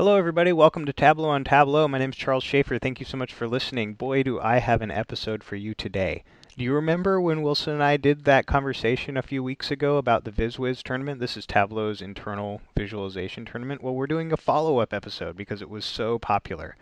Hello, everybody. Welcome to Tableau on Tableau. My name is Charles Schaefer. Thank you so much for listening. Boy, do I have an episode for you today. Do you remember when Wilson and I did that conversation a few weeks ago about the Viz Whiz tournament? This is Tableau's internal visualization tournament. Well, we're doing a follow up episode because it was so popular.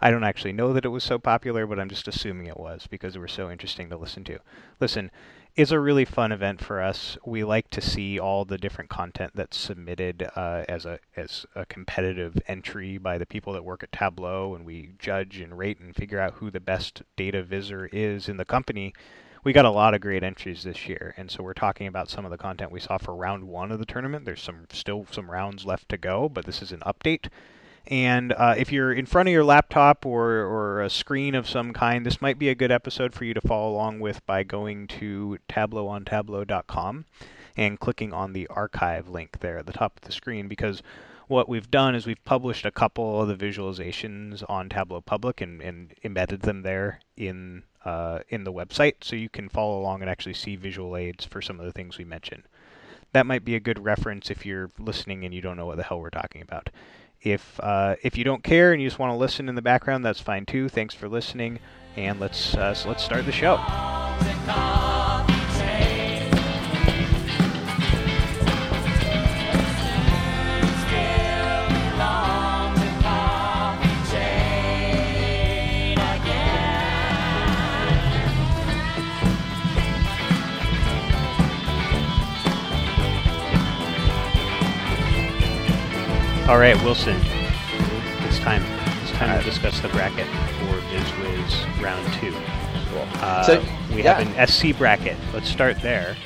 I don't actually know that it was so popular, but I'm just assuming it was because it was so interesting to listen to. Listen, it's a really fun event for us. We like to see all the different content that's submitted uh, as a as a competitive entry by the people that work at Tableau, and we judge and rate and figure out who the best data visor is in the company. We got a lot of great entries this year, and so we're talking about some of the content we saw for round one of the tournament. There's some still some rounds left to go, but this is an update. And uh, if you're in front of your laptop or, or a screen of some kind, this might be a good episode for you to follow along with by going to tableauontableau.com and clicking on the archive link there at the top of the screen because what we've done is we've published a couple of the visualizations on Tableau Public and, and embedded them there in uh, in the website so you can follow along and actually see visual aids for some of the things we mentioned. That might be a good reference if you're listening and you don't know what the hell we're talking about. If uh, if you don't care and you just want to listen in the background, that's fine too. Thanks for listening, and let's uh, so let's start the show. All right, Wilson. It's time. It's time to discuss the bracket for Viz Whiz round two. Cool. Uh, So, we yeah. have an SC bracket. Let's start there.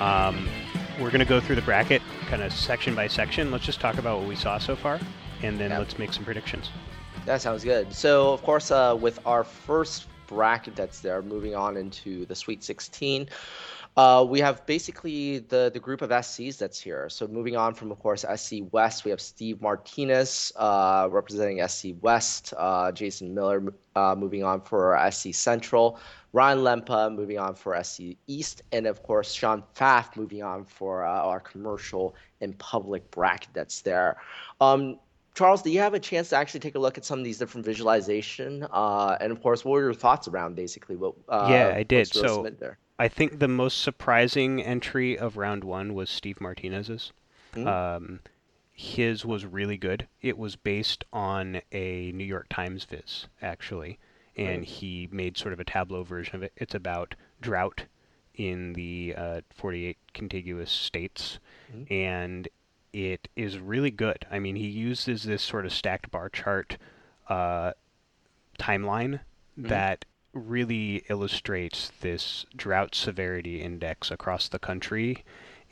Um, we're going to go through the bracket kind of section by section. Let's just talk about what we saw so far, and then Yeah. let's make some predictions. That sounds good. So, of course, uh, with our first bracket that's there, moving on into the Sweet 16, uh, we have basically the, the group of SCs that's here. So, moving on from, of course, SC West, we have Steve Martinez uh, representing SC West, uh, Jason Miller uh, moving on for SC Central, Ryan Lempa moving on for SC East, and of course, Sean Pfaff moving on for uh, our commercial and public bracket that's there. Um, Charles, do you have a chance to actually take a look at some of these different visualization? Uh, and of course, what were your thoughts around basically what? Uh, Yeah, I did. So- there? I think the most surprising entry of round one was Steve Martinez's. Mhm. Um, his was really good. It was based on a New York Times viz, actually, and Right. he made sort of a Tableau version of it. It's about drought in the uh, 48 contiguous states, Mhm. and it is really good. I mean, he uses this sort of stacked bar chart uh, timeline Mhm. that really illustrates this drought severity index across the country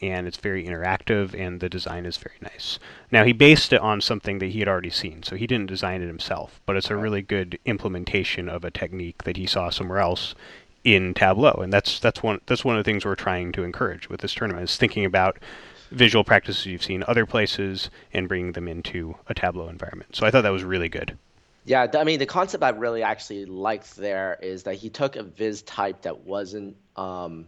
and it's very interactive and the design is very nice. Now he based it on something that he had already seen, so he didn't design it himself, but it's a really good implementation of a technique that he saw somewhere else in Tableau. And that's that's one that's one of the things we're trying to encourage with this tournament is thinking about visual practices you've seen other places and bringing them into a Tableau environment. So I thought that was really good. Yeah, I mean, the concept I really actually liked there is that he took a viz type that wasn't, um,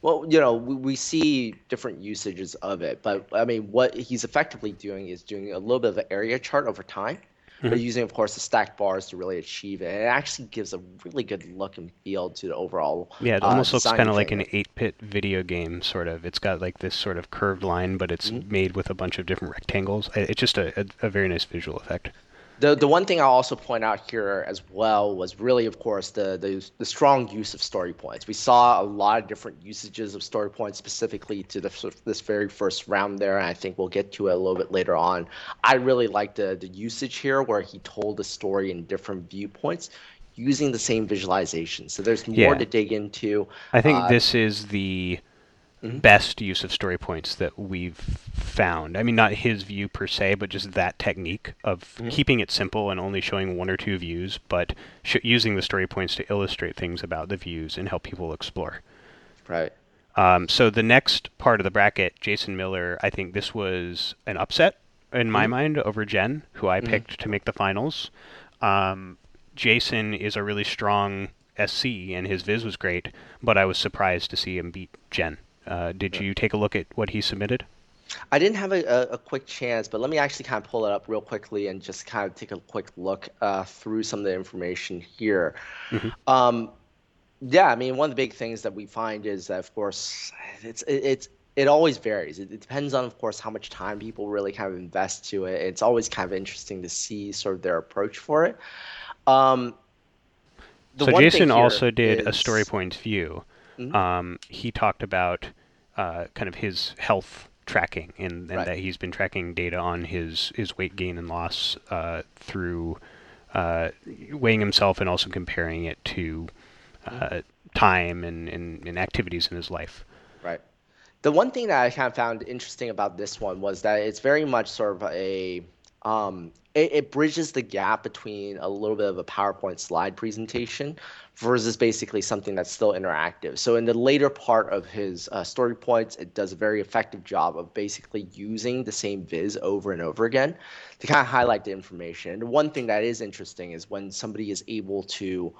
well, you know, we, we see different usages of it, but I mean, what he's effectively doing is doing a little bit of an area chart over time, but Mhm. using, of course, the stacked bars to really achieve it. And it actually gives a really good look and feel to the overall. Yeah, it uh, almost looks kind of like an 8-bit video game, sort of. It's got like this sort of curved line, but it's Mhm. made with a bunch of different rectangles. It's just a, a, a very nice visual effect. The the one thing I'll also point out here as well was really, of course, the the, the strong use of story points. We saw a lot of different usages of story points specifically to the, this very first round there, and I think we'll get to it a little bit later on. I really like the the usage here where he told the story in different viewpoints using the same visualization. So there's more Yeah. to dig into. I think Uh, this is the Mhm. best use of story points that we've found. I mean, not his view per se, but just that technique of Mhm. keeping it simple and only showing one or two views, but sh- using the story points to illustrate things about the views and help people explore. Right. Um, so the next part of the bracket, Jason Miller, I think this was an upset in my Mhm. mind over Jen, who I Mhm. picked to make the finals. Um, Jason is a really strong SC, and his viz was great, but I was surprised to see him beat Jen. Uh, did you take a look at what he submitted? I didn't have a, a, a, quick chance, but let me actually kind of pull it up real quickly and just kind of take a quick look uh, through some of the information here. Mm-hmm. Um, yeah, I mean, one of the big things that we find is that, of course, it's it's it always varies. It, it, depends on, of course, how much time people really kind of invest to it. It's always kind of interesting to see sort of their approach for it. Um, so Jason also did is... a story points view. Mm-hmm. Um, he talked about uh, kind of his health tracking and, and right. that he's been tracking data on his, his weight gain and loss uh, through uh, weighing himself and also comparing it to mm-hmm. uh, time and, and, and, activities in his life. Right. The one thing that I kind of found interesting about this one was that it's very much sort of a um, it, it, bridges the gap between a little bit of a PowerPoint slide presentation versus basically something that's still interactive. So in the later part of his uh, story points, it does a very effective job of basically using the same viz over and over again to kind of highlight the information. And one thing that is interesting is when somebody is able to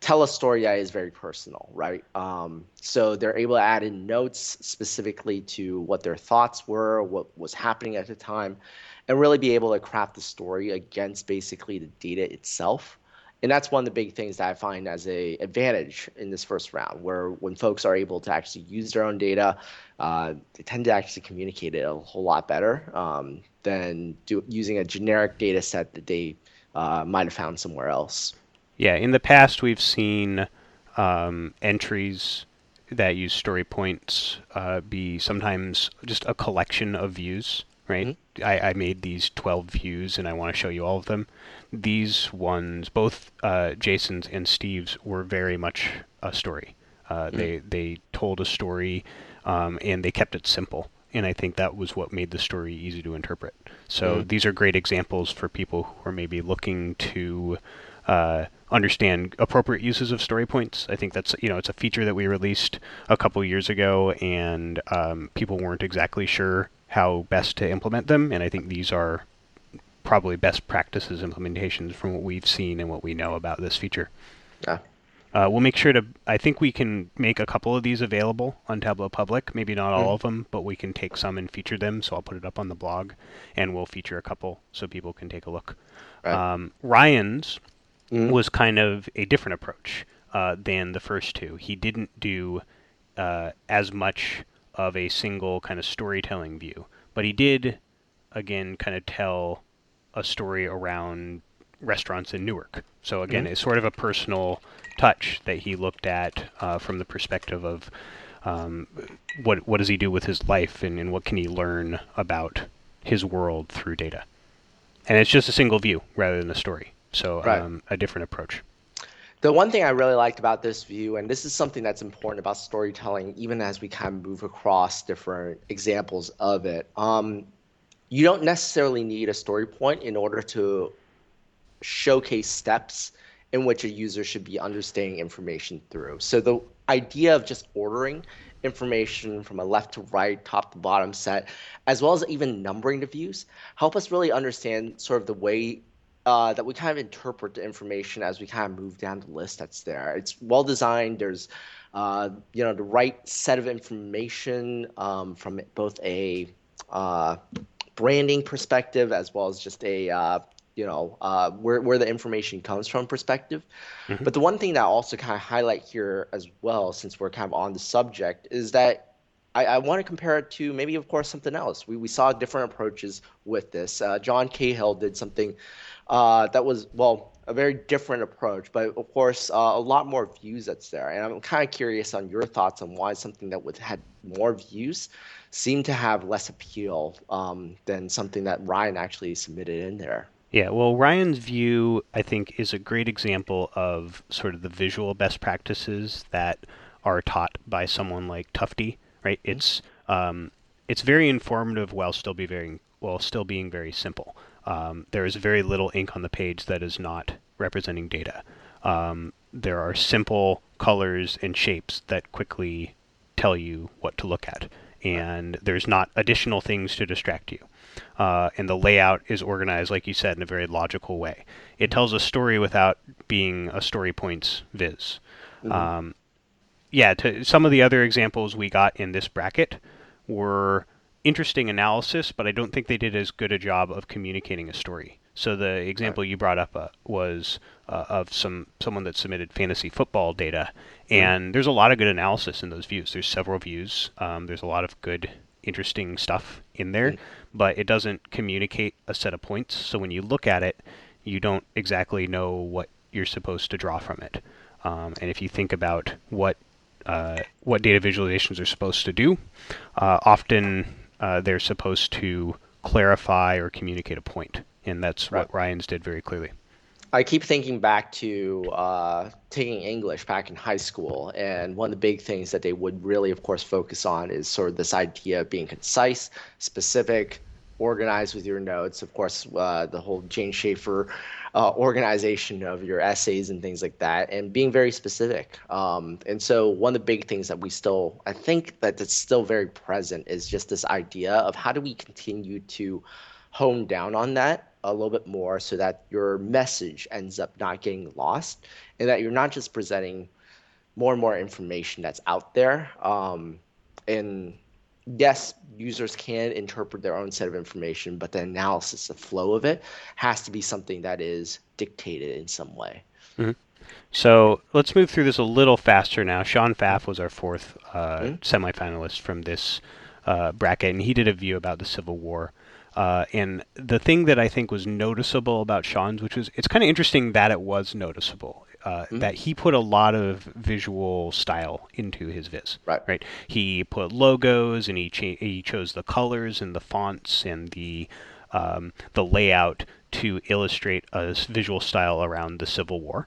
tell a story that is very personal, right? Um, so they're able to add in notes specifically to what their thoughts were, what was happening at the time, and really be able to craft the story against basically the data itself. And that's one of the big things that I find as a advantage in this first round, where when folks are able to actually use their own data, uh, they tend to actually communicate it a whole lot better um, than do, using a generic data set that they uh, might have found somewhere else. Yeah, in the past we've seen um, entries that use story points uh, be sometimes just a collection of views right? Mm-hmm. I, I made these 12 views and I want to show you all of them. These ones, both uh, Jason's and Steve's, were very much a story. Uh, mm-hmm. They they told a story um, and they kept it simple. And I think that was what made the story easy to interpret. So mm-hmm. these are great examples for people who are maybe looking to uh, understand appropriate uses of story points. I think that's you know it's a feature that we released a couple years ago, and um, people weren't exactly sure how best to implement them. And I think these are probably best practices implementations from what we've seen and what we know about this feature. Yeah. Uh, we'll make sure to. I think we can make a couple of these available on Tableau Public. Maybe not all mm. of them, but we can take some and feature them. So I'll put it up on the blog, and we'll feature a couple so people can take a look. Right. Um, Ryan's mm. was kind of a different approach uh, than the first two. He didn't do uh, as much of a single kind of storytelling view. But he did, again, kind of tell a story around restaurants in Newark. So again, mm-hmm. it's sort of a personal touch that he looked at uh, from the perspective of um, what what does he do with his life and, and what can he learn about his world through data. And it's just a single view rather than a story. So right. um, a different approach. The one thing I really liked about this view, and this is something that's important about storytelling, even as we kind of move across different examples of it, um, you don't necessarily need a story point in order to showcase steps in which a user should be understanding information through. So the idea of just ordering information from a left to right, top to bottom set, as well as even numbering the views, help us really understand sort of the way uh, that we kind of interpret the information as we kind of move down the list that's there. It's well designed. There's, uh, you know, the right set of information um, from both a uh, branding perspective as well as just a, uh, you know, uh, where, where the information comes from perspective. Mm-hmm. But the one thing that I also kind of highlight here as well, since we're kind of on the subject, is that I, I want to compare it to maybe, of course, something else. We, we saw different approaches with this. Uh, John Cahill did something uh, that was well a very different approach, but of course uh, a lot more views that's there. And I'm kind of curious on your thoughts on why something that would had more views seemed to have less appeal um, than something that Ryan actually submitted in there. Yeah, well, Ryan's view, I think, is a great example of sort of the visual best practices that are taught by someone like Tufte, right? Mm-hmm. It's um, it's very informative while still be very while still being very simple um, there is very little ink on the page that is not representing data. Um, there are simple colors and shapes that quickly tell you what to look at, and there's not additional things to distract you. Uh, and the layout is organized, like you said, in a very logical way. It tells a story without being a story points viz. Mm-hmm. Um, yeah, to, some of the other examples we got in this bracket were interesting analysis, but I don't think they did as good a job of communicating a story. So the example you brought up uh, was uh, of some someone that submitted fantasy football data, and mm-hmm. there's a lot of good analysis in those views. There's several views. Um, there's a lot of good, interesting stuff in there, mm-hmm. but it doesn't communicate a set of points. So when you look at it, you don't exactly know what you're supposed to draw from it. Um, and if you think about what uh, what data visualizations are supposed to do, uh, often uh, they're supposed to clarify or communicate a point and that's right. what Ryan's did very clearly. I keep thinking back to uh, taking English back in high school, and one of the big things that they would really, of course, focus on is sort of this idea of being concise, specific, organized with your notes. Of course, uh, the whole Jane Schaffer uh, organization of your essays and things like that, and being very specific. Um, and so, one of the big things that we still, I think that it's still very present, is just this idea of how do we continue to hone down on that a little bit more so that your message ends up not getting lost and that you're not just presenting more and more information that's out there. Um, and yes, users can interpret their own set of information, but the analysis, the flow of it, has to be something that is dictated in some way. Mm-hmm. So let's move through this a little faster now. Sean Pfaff was our fourth uh, mm-hmm. semifinalist from this uh, bracket, and he did a view about the Civil War. Uh, and the thing that I think was noticeable about Sean's, which was it's kind of interesting that it was noticeable, uh, mm-hmm. that he put a lot of visual style into his viz. Right. Right. He put logos and he cha- he chose the colors and the fonts and the um, the layout to illustrate a visual style around the Civil War.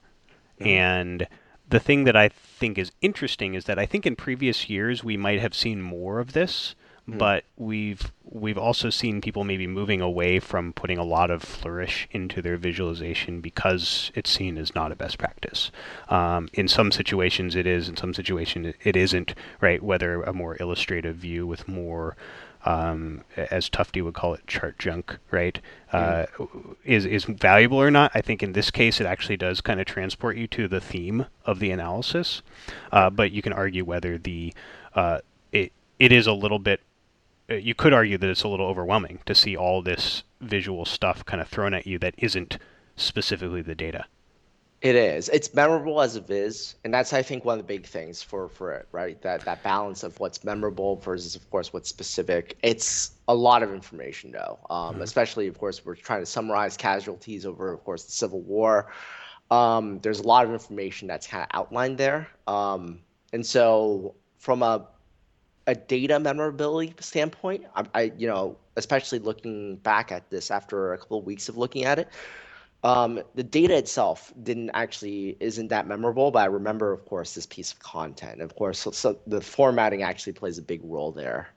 Mm-hmm. And the thing that I think is interesting is that I think in previous years we might have seen more of this mm. but we've we've also seen people maybe moving away from putting a lot of flourish into their visualization because it's seen as not a best practice. Um, in some situations it is, in some situations it isn't, right? Whether a more illustrative view with more um, as Tufte would call it, chart junk, right? Uh, is is valuable or not? I think in this case, it actually does kind of transport you to the theme of the analysis, uh, but you can argue whether the uh, it it is a little bit you could argue that it's a little overwhelming to see all this visual stuff kind of thrown at you that isn't specifically the data. It is. It's memorable as a viz, and that's I think one of the big things for for it, right? That that balance of what's memorable versus, of course, what's specific. It's a lot of information, though. Um, mm-hmm. Especially, of course, we're trying to summarize casualties over, of course, the Civil War. Um, there's a lot of information that's kind of outlined there, um, and so from a a data memorability standpoint, I, I, you know, especially looking back at this after a couple of weeks of looking at it, um, the data itself didn't actually isn't that memorable. But I remember, of course, this piece of content. Of course, so, so the formatting actually plays a big role there.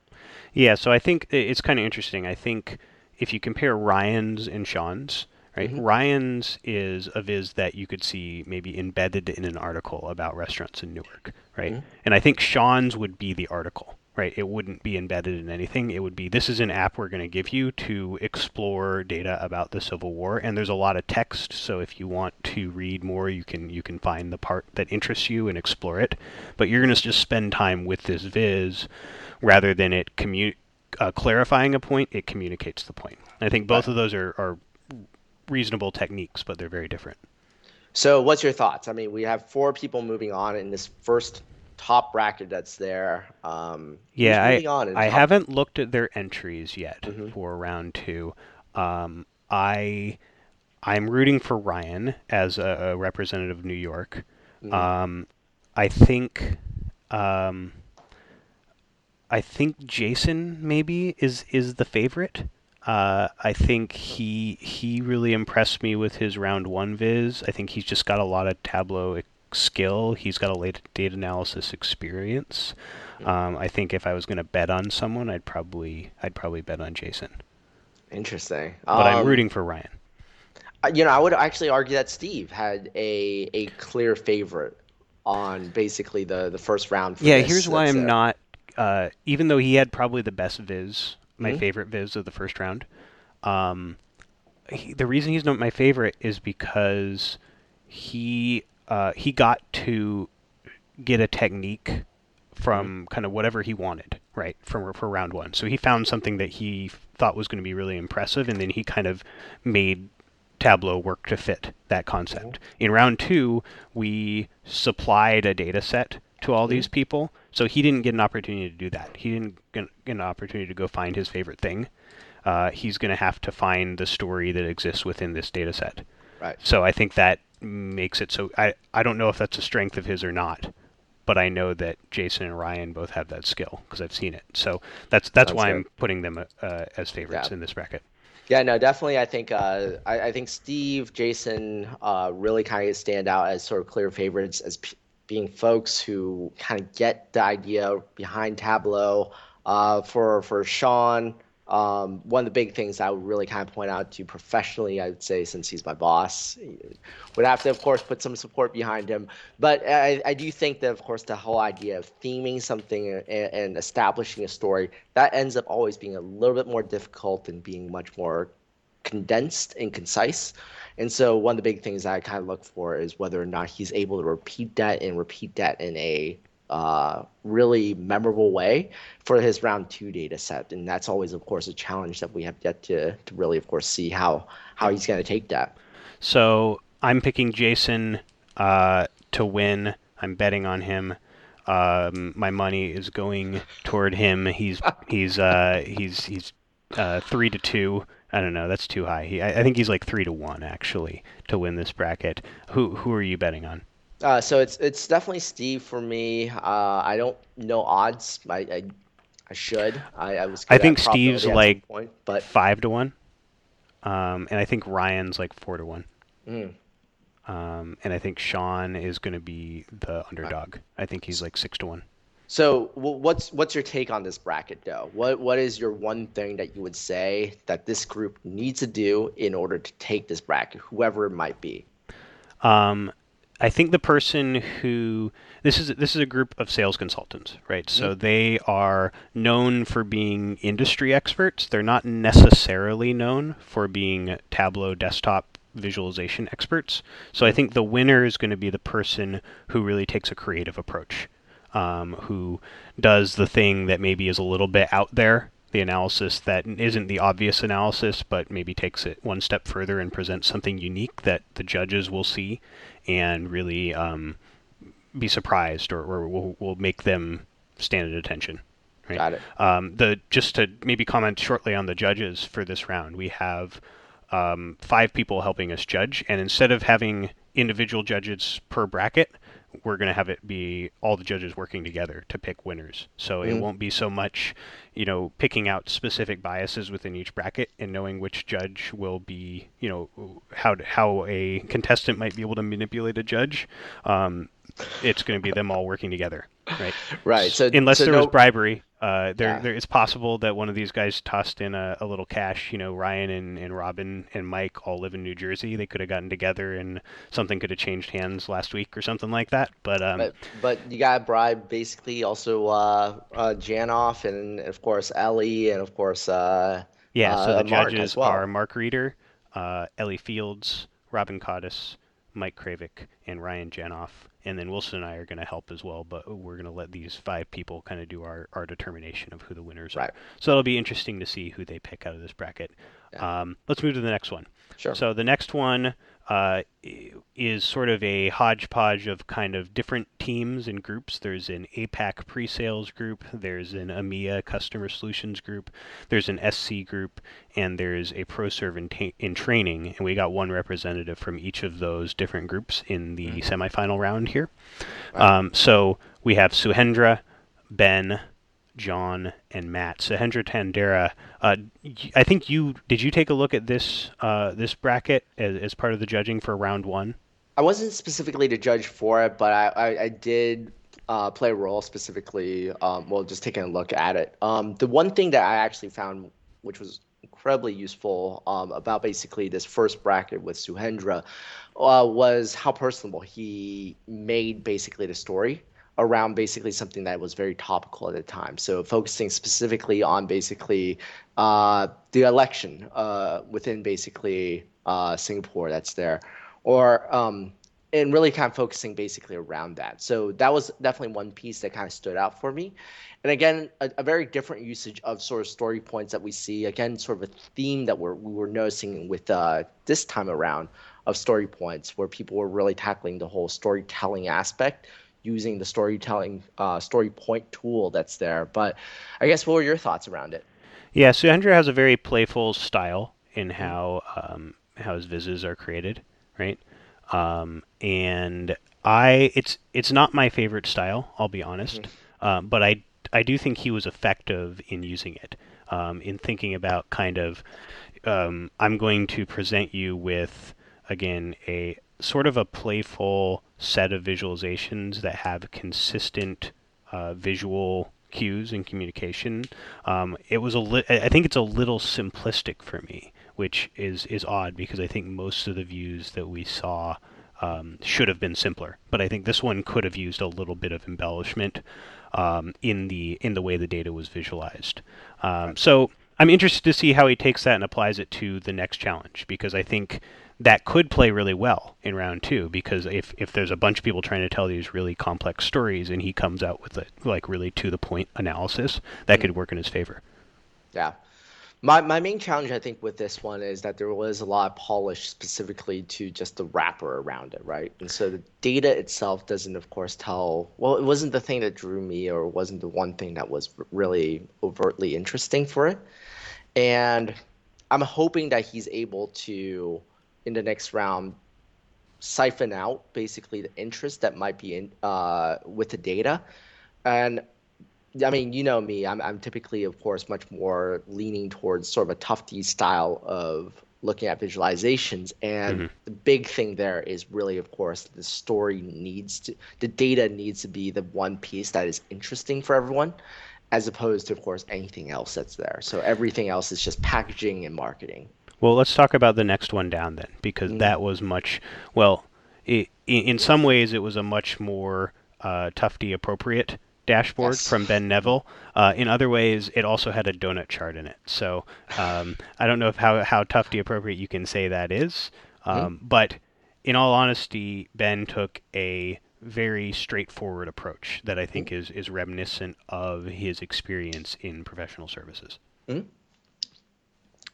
Yeah, so I think it's kind of interesting. I think if you compare Ryan's and Sean's, right? Mm-hmm. Ryan's is a viz that you could see maybe embedded in an article about restaurants in Newark, right? Mm-hmm. And I think Sean's would be the article, right? It wouldn't be embedded in anything. It would be this is an app we're going to give you to explore data about the Civil War, and there's a lot of text. So if you want to read more, you can you can find the part that interests you and explore it. But you're going to just spend time with this viz rather than it commu- uh, clarifying a point. It communicates the point. I think both of those are, are reasonable techniques, but they're very different. So, what's your thoughts? I mean, we have four people moving on in this first top bracket that's there. Um, yeah, I, I haven't looked at their entries yet mm-hmm. for round two. Um, I I'm rooting for Ryan as a, a representative of New York. Mm-hmm. Um, I think um, I think Jason maybe is is the favorite. Uh, I think he he really impressed me with his round one viz. I think he's just got a lot of Tableau skill. He's got a late data analysis experience. Um, I think if I was going to bet on someone, I'd probably I'd probably bet on Jason. Interesting. But um, I'm rooting for Ryan. You know, I would actually argue that Steve had a a clear favorite on basically the the first round. yeah, this. here's why I'm not. Uh, even though he had probably the best viz, my mm-hmm. favorite viz of the first round. Um, he, the reason he's not my favorite is because he uh, he got to get a technique from kind of whatever he wanted, right from for round one. So he found something that he thought was going to be really impressive, and then he kind of made Tableau work to fit that concept. In round two, we supplied a data set to all these people, so he didn't get an opportunity to do that. He didn't get an opportunity to go find his favorite thing. Uh, he's going to have to find the story that exists within this data set. Right. So I think that makes it so. I, I don't know if that's a strength of his or not, but I know that Jason and Ryan both have that skill because I've seen it. So that's that's, why I'm putting them uh, as favorites yeah. in this bracket. Yeah, no, definitely. I think uh, I, I, think Steve, Jason, uh, really kind of stand out as sort of clear favorites as p- being folks who kind of get the idea behind Tableau. Uh, for for Sean, um, one of the big things I would really kind of point out to professionally, I would say, since he's my boss, would have to, of course, put some support behind him. But I, I do think that, of course, the whole idea of theming something and, and, establishing a story that ends up always being a little bit more difficult and being much more condensed and concise. And so, one of the big things I kind of look for is whether or not he's able to repeat that and repeat that in a uh, really memorable way for his round two data set. And that's always, of course, a challenge that we have yet to, to really, of course, see how, how he's going to take that. So I'm picking Jason uh, to win. I'm betting on him. Um, my money is going toward him. He's he's uh, he's he's uh, three to two. I don't know. That's too high. He, I, I think he's like three to one actually to win this bracket. Who who are you betting on? Uh, so it's it's definitely Steve for me. Uh, I don't know odds. I I, I should. I, I was. I think Steve's like point, but five to one, um, and I think Ryan's like four to one. Mm. Um, and I think Sean is going to be the underdog. I think he's like six to one. So, what's what's your take on this bracket, though? What what is your one thing that you would say that this group needs to do in order to take this bracket, whoever it might be? Um, I think the person who this is this is a group of sales consultants, right? So mm-hmm. they are known for being industry experts. They're not necessarily known for being Tableau desktop visualization experts. So I think the winner is going to be the person who really takes a creative approach, um, who does the thing that maybe is a little bit out there, the analysis that isn't the obvious analysis, but maybe takes it one step further and presents something unique that the judges will see and really um, be surprised or, or will, will make them stand at attention. Right? Got it. Um, the just to maybe comment shortly on the judges for this round, we have um, five people helping us judge, and instead of having individual judges per bracket, we're going to have it be all the judges working together to pick winners. So mm. it won't be so much, you know, picking out specific biases within each bracket and knowing which judge will be, you know, how how a contestant might be able to manipulate a judge. Um, it's going to be them all working together, right? Right. So unless so there no... was bribery, uh, there, yeah. there, it's possible that one of these guys tossed in a, a, little cash. You know, Ryan and, and Robin and Mike all live in New Jersey. They could have gotten together and something could have changed hands last week or something like that. But um, but, but you got bribe basically also uh, uh, Janoff and of course Ellie and of course uh, yeah. So uh, the judges well. are Mark Reeder, uh, Ellie Fields, Robin Codis, Mike Kravik, and Ryan Janoff and then Wilson and I are going to help as well. But we're going to let these five people kind of do our, our determination of who the winners right. are. So it'll be interesting to see who they pick out of this bracket. Yeah. Um, let's move to the next one. Sure. So the next one uh, is sort of a hodgepodge of kind of different teams and groups. There's an APAC pre-sales group, there's an EMEA customer solutions group, there's an SC group, and there's a ProServe in, ta- in training. And we got one representative from each of those different groups in the mm-hmm. semifinal round here. Right. Um, so we have Suhendra, Ben, John and Matt. Sahendra Tandera, uh, I think you did you take a look at this uh, this bracket as, as, part of the judging for round one? I wasn't specifically to judge for it, but I, I, I did uh, play a role specifically. Um, well, just taking a look at it. Um, the one thing that I actually found, which was incredibly useful um, about basically this first bracket with Suhendra, uh, was how personable he made basically the story around basically something that was very topical at the time. So focusing specifically on basically uh, the election uh, within basically uh, Singapore that's there, or um, and really kind of focusing basically around that. So that was definitely one piece that kind of stood out for me. And again, a, a, very different usage of sort of story points that we see. Again, sort of a theme that we're, we were noticing with uh, this time around of story points, where people were really tackling the whole storytelling aspect using the storytelling uh, story point tool that's there. But I guess what were your thoughts around it? Yeah, so Andrew has a very playful style in mm-hmm. how um, how his vizzes are created, right? Um, and I it's it's not my favorite style, I'll be honest, mm-hmm. um, but I I do think he was effective in using it, um, in thinking about kind of um, I'm going to present you with again a sort of a playful set of visualizations that have consistent uh, visual cues and communication. Um, it was a li- I think it's a little simplistic for me which is is odd because I think most of the views that we saw um, should have been simpler. But I think this one could have used a little bit of embellishment um, in the in the way the data was visualized. Um, so I'm interested to see how he takes that and applies it to the next challenge because I think that could play really well in round two because if, if there's a bunch of people trying to tell these really complex stories and he comes out with a like really to the point analysis that mm-hmm. could work in his favor yeah my, my main challenge, I think, with this one is that there was a lot of polish specifically to just the wrapper around it, right? And so the data itself doesn't, of course, tell. Well, it wasn't the thing that drew me, or wasn't the one thing that was really overtly interesting for it. And I'm hoping that he's able to, in the next round, siphon out basically the interest that might be in uh, with the data, and I mean, you know me. I'm, I'm typically, of course, much more leaning towards sort of a Tufte style of looking at visualizations. And mm-hmm. the big thing there is really, of course, the story needs to, the data needs to be the one piece that is interesting for everyone, as opposed to, of course, anything else that's there. So everything else is just packaging and marketing. Well, let's talk about the next one down then, because mm-hmm. that was much, well, it, in some ways, it was a much more uh, Tufte appropriate dashboard yes. from Ben Neville. Uh, in other ways, it also had a donut chart in it. So um, I don't know if how how Tufte appropriate you can say that is, um, mm-hmm. but in all honesty, Ben took a very straightforward approach that I think mm-hmm. is is reminiscent of his experience in professional services. Mm-hmm.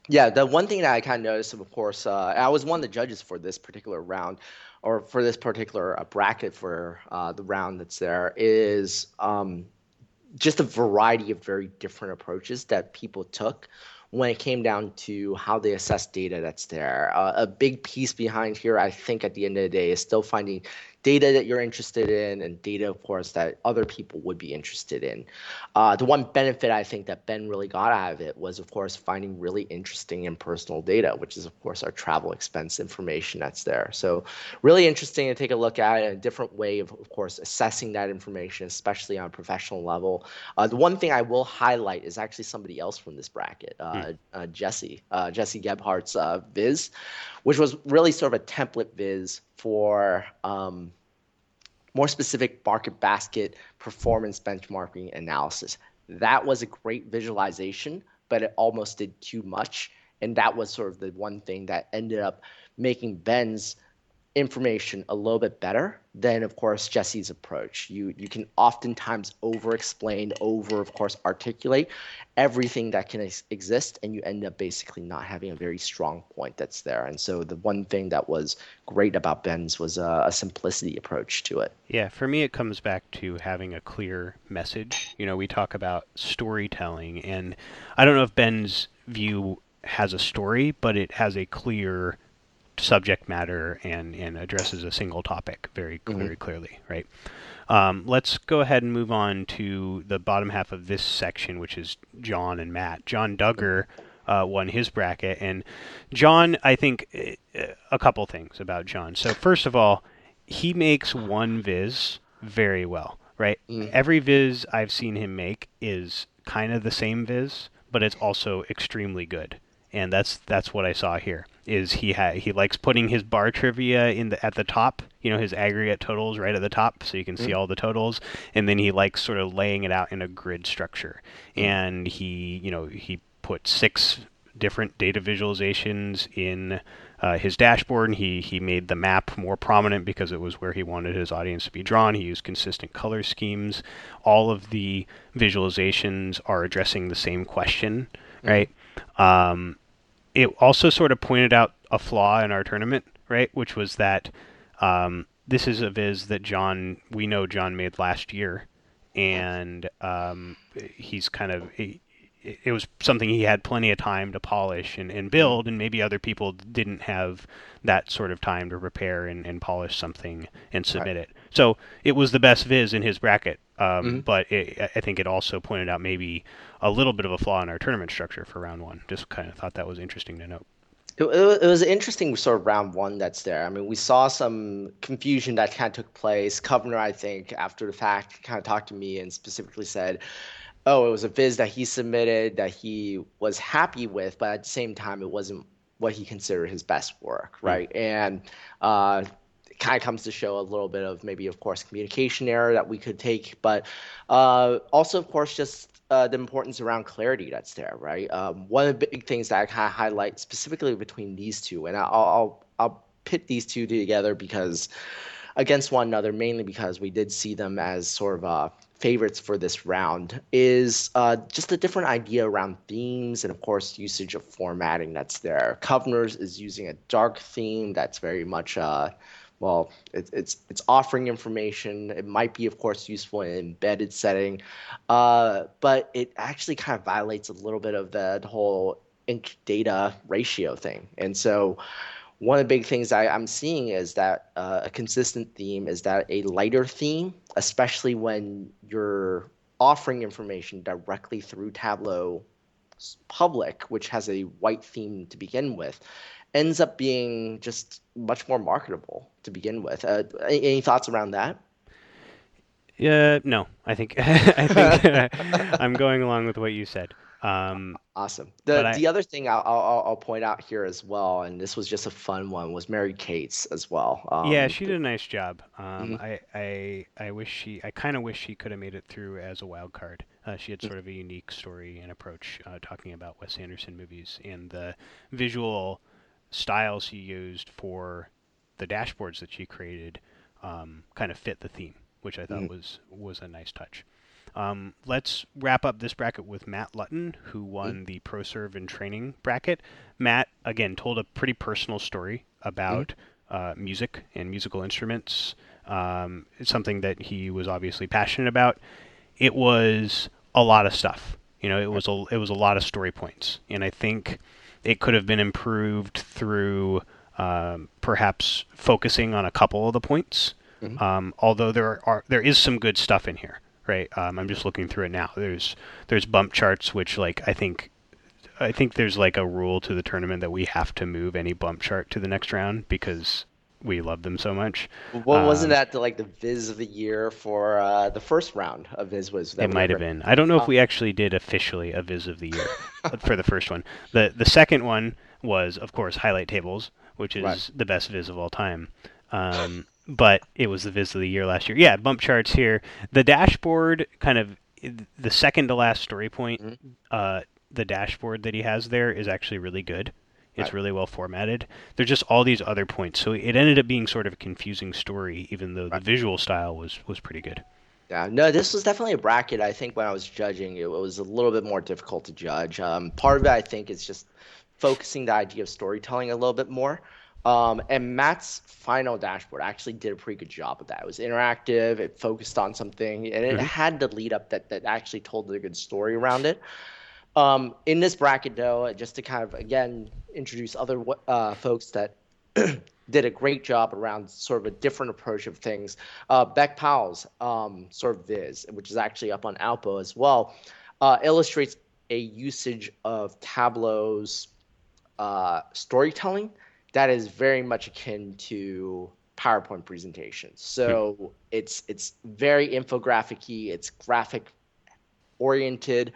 Yeah, the one thing that I kind of noticed, of course, uh, I was one of the judges for this particular round or for this particular uh, bracket for uh, the round that's there is um, just a variety of very different approaches that people took when it came down to how they assess data that's there. Uh, a big piece behind here, I think, at the end of the day, is still finding data that you're interested in and data, of course, that other people would be interested in. Uh, the one benefit I think that Ben really got out of it was, of course, finding really interesting and personal data, which is, of course, our travel expense information that's there. So, really interesting to take a look at a different way of, of course, assessing that information, especially on a professional level. Uh, the one thing I will highlight is actually somebody else from this bracket, uh, mm. uh, Jesse, uh, Jesse Gebhardt's uh, Viz, which was really sort of a template Viz for um, more specific market basket performance benchmarking analysis. That was a great visualization, but it almost did too much. And that was sort of the one thing that ended up making Ben's information a little bit better than of course jesse's approach. You you can oftentimes over explain over of course articulate everything that can ex- exist and you end up basically not having a very strong point that's there. And so the one thing that was great about ben's was a, a simplicity approach to it. Yeah for me it comes back to having a clear message. You know we talk about storytelling and i don't know if ben's view has a story but it has a clear subject matter and, and addresses a single topic very mm-hmm. very clearly, right? Um, let's go ahead and move on to the bottom half of this section, which is John and Matt. John Duggar uh, won his bracket, and John, I think uh, a couple things about John. So first of all, he makes one viz very well, right? Mm. Every viz I've seen him make is kind of the same viz, but it's also extremely good and that's that's what I saw here. Is he ha- he likes putting his bar trivia in the at the top, you know, his aggregate totals right at the top, so you can mm-hmm. see all the totals, and then he likes sort of laying it out in a grid structure, mm-hmm. and he you know he put six different data visualizations in uh, his dashboard. He he made the map more prominent because it was where he wanted his audience to be drawn. He used consistent color schemes. All of the visualizations are addressing the same question, mm-hmm. right? Um, it also sort of pointed out a flaw in our tournament, right? Which was that um, this is a viz that John we know John made last year, and um, he's kind of he, it was something he had plenty of time to polish and, and build, and maybe other people didn't have that sort of time to prepare and, and polish something and submit right. it. So it was the best viz in his bracket, um, mm-hmm. but it, I think it also pointed out maybe a little bit of a flaw in our tournament structure for round one. Just kind of thought that was interesting to note. It, it, was interesting sort of round one that's there. I mean, we saw some confusion that kind of took place. Kovner, I think, after the fact, kind of talked to me and specifically said, oh, it was a viz that he submitted that he was happy with, but at the same time, it wasn't what he considered his best work, hmm. right? Mm-hmm. And uh, kind of comes to show a little bit of maybe, of course, communication error that we could take, but uh, also, of course, just uh, the importance around clarity that's there, right? Um, one of the big things that I kind of highlight specifically between these two, and I'll, I'll, I'll pit these two together because against one another, mainly because we did see them as sort of uh, favorites for this round is uh, just a different idea around themes and of course usage of formatting that's there. Kovner's is using a dark theme that's very much uh, well, it, it's it's offering information. It might be, of course, useful in embedded setting, uh, but it actually kind of violates a little bit of the, whole ink data ratio thing. And so, one of the big things I, am seeing is that uh, a consistent theme is that a lighter theme, especially when you're offering information directly through Tableau public, which has a white theme to begin with, ends up being just much more marketable to begin with. Uh, any, any, thoughts around that? Yeah, no. I think I think I'm going along with what you said. Um, awesome. The I, the other thing I'll, I'll, I'll point out here as well, and this was just a fun one, was Mary Kate's as well. Um, yeah, she did a nice job. Um, mm-hmm. I, I I wish she I kind of wish she could have made it through as a wild card. Uh, she had mm. sort of a unique story and approach uh, talking about Wes Anderson movies and the visual styles he used for the dashboards that she created um, kind of fit the theme, which I thought mm. was was a nice touch. Um, let's wrap up this bracket with Matt Lutton, who won mm-hmm. the ProServe and training bracket. Matt, again, told a pretty personal story about mm-hmm. uh, music and musical instruments. Um, it's something that he was obviously passionate about. It was a lot of stuff. You know, it was a it was a lot of story points, and I think it could have been improved through um, perhaps focusing on a couple of the points. Mm-hmm. Um, although there are there is some good stuff in here right? Um, I'm just looking through it now. There's there's bump charts, which like I think I think there's like a rule to the tournament that we have to move any bump chart to the next round because we love them so much. Well, wasn't um, that the, like the Viz of the year for uh, the first round of Viz was? That it might have been. I don't know if we actually did officially a Viz of the year for the first one. the The second one was, of course, highlight tables, which is right. the best Viz of all time. Um, but it was the Viz of the year last year. Yeah, bump charts here. The dashboard, kind of the second to last story point, mm-hmm. uh, the dashboard that he has there is actually really good. It's right. really well formatted. There's just all these other points, so it ended up being sort of a confusing story, even though right. the visual style was was pretty good. Yeah, no, this was definitely a bracket. I think when I was judging, it was a little bit more difficult to judge. Um, part of it, I think, is just focusing the idea of storytelling a little bit more. Um, and Matt's final dashboard actually did a pretty good job of that. It was interactive, it focused on something, and it mm-hmm. had the lead up that, that actually told a good story around it. Um, in this bracket, though, just to kind of again introduce other uh, folks that did a great job around sort of a different approach of things. Uh, Beck Powell's um, sort of viz, which is actually up on Alpo as well, uh, illustrates a usage of Tableau's uh, storytelling that is very much akin to PowerPoint presentations. So hmm. it's it's very infographic-y, it's graphic oriented,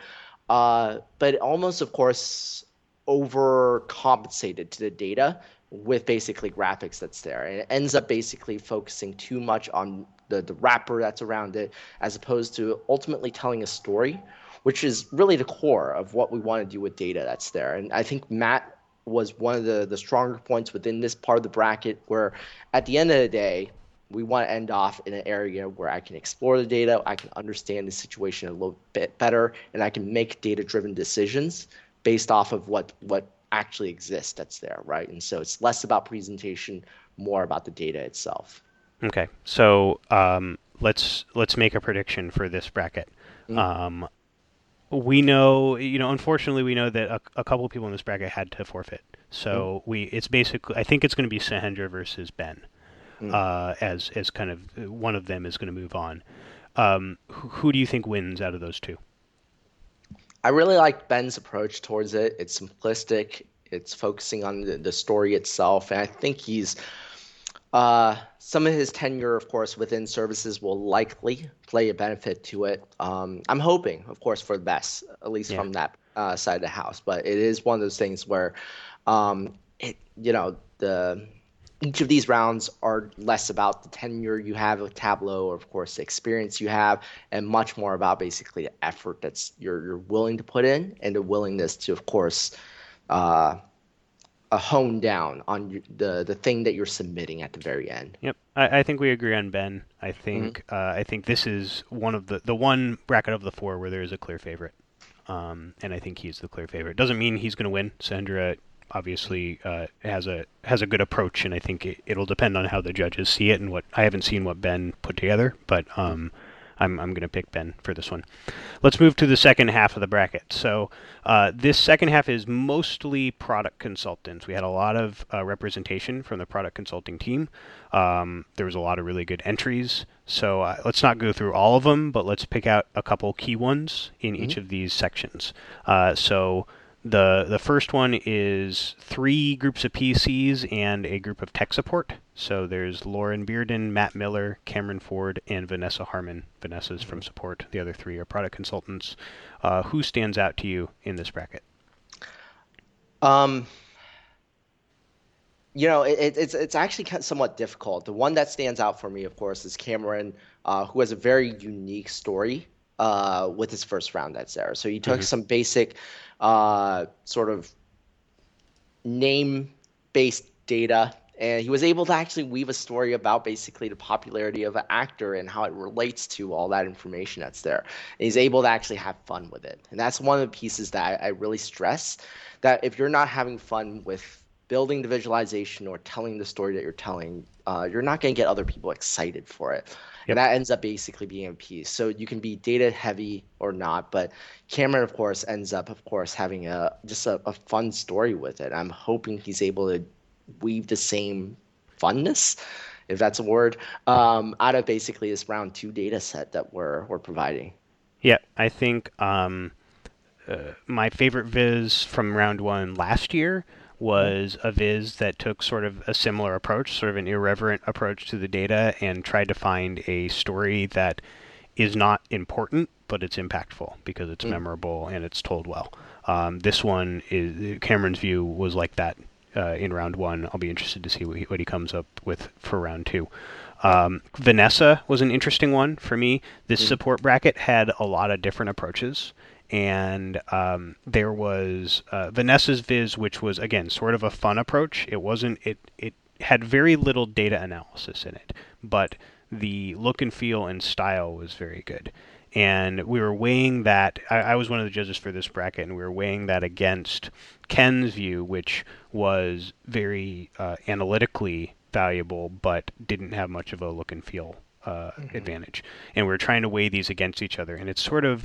uh, but almost, of course, overcompensated to the data with basically graphics that's there. And it ends up basically focusing too much on the, the wrapper that's around it, as opposed to ultimately telling a story, which is really the core of what we want to do with data that's there. And I think Matt was one of the the stronger points within this part of the bracket. Where at the end of the day, we want to end off in an area where I can explore the data, I can understand the situation a little bit better, and I can make data-driven decisions based off of what what actually exists that's there, right? And so it's less about presentation, more about the data itself. Okay, so um, let's let's make a prediction for this bracket. Mm-hmm. Um, we know, you know, unfortunately, we know that a, a couple of people in this bracket had to forfeit. So mm-hmm. we, it's basically, I think it's going to be Sahendra versus Ben, mm-hmm. uh, as as kind of one of them is going to move on. Um, who, who do you think wins out of those two? I really like Ben's approach towards it. It's simplistic. It's focusing on the, the story itself, and I think he's uh, some of his tenure, of course, within services will likely play a benefit to it. Um, I'm hoping, of course, for the best, at least yeah. from that uh, side of the house. But it is one of those things where, um, it, you know, the each of these rounds are less about the tenure you have with Tableau, or of course the experience you have, and much more about basically the effort that's you're you're willing to put in and the willingness to, of course, uh, a hone down on the the thing that you're submitting at the very end. Yep, I, I think we agree on Ben. I think mm-hmm. uh, I think this is one of the the one bracket of the four where there is a clear favorite, um, and I think he's the clear favorite. Doesn't mean he's going to win. Sandra obviously uh, has a has a good approach, and I think it, will depend on how the judges see it and what I haven't seen what Ben put together, but um, I'm, I'm going to pick Ben for this one. Let's move to the second half of the bracket. So uh, this second half is mostly product consultants. We had a lot of uh, representation from the product consulting team. Um, there was a lot of really good entries. So uh, let's not go through all of them, but let's pick out a couple key ones in mm-hmm. each of these sections. Uh, so the the first one is three groups of PCs and a group of tech support. So there's Lauren Bearden, Matt Miller, Cameron Ford, and Vanessa Harmon. Vanessa's from support. The other three are product consultants. Uh, who stands out to you in this bracket? Um, you know, it, it's it's actually somewhat difficult. The one that stands out for me, of course, is Cameron, uh, who has a very unique story uh, with his first round that's there. So he took mm-hmm. some basic uh, sort of name based data and he was able to actually weave a story about basically the popularity of an actor and how it relates to all that information that's there. And he's able to actually have fun with it, and that's one of the pieces that I, I really stress. That if you're not having fun with building the visualization or telling the story that you're telling, uh, you're not going to get other people excited for it. Yep. And that ends up basically being a piece. So you can be data heavy or not, but Cameron, of course, ends up, of course, having a just a, a fun story with it. I'm hoping he's able to weave the same funness, if that's a word, um, out of basically this round two data set that we're we're providing. Yeah, I think um, uh, my favorite viz from round one last year was a viz that took sort of a similar approach, sort of an irreverent approach to the data, and tried to find a story that is not important, but it's impactful because it's mm. memorable and it's told well. Um, this one is Cameron's view was like that uh, in round one. I'll be interested to see what he, what he comes up with for round two. Um, Vanessa was an interesting one for me. This mm. support bracket had a lot of different approaches and um, there was uh, Vanessa's Viz, which was again sort of a fun approach. It wasn't it it had very little data analysis in it, but the look and feel and style was very good. And we were weighing that. I, I was one of the judges for this bracket, and we were weighing that against Ken's view, which was very uh, analytically valuable, but didn't have much of a look and feel uh, mm-hmm. advantage. And we're trying to weigh these against each other, and it's sort of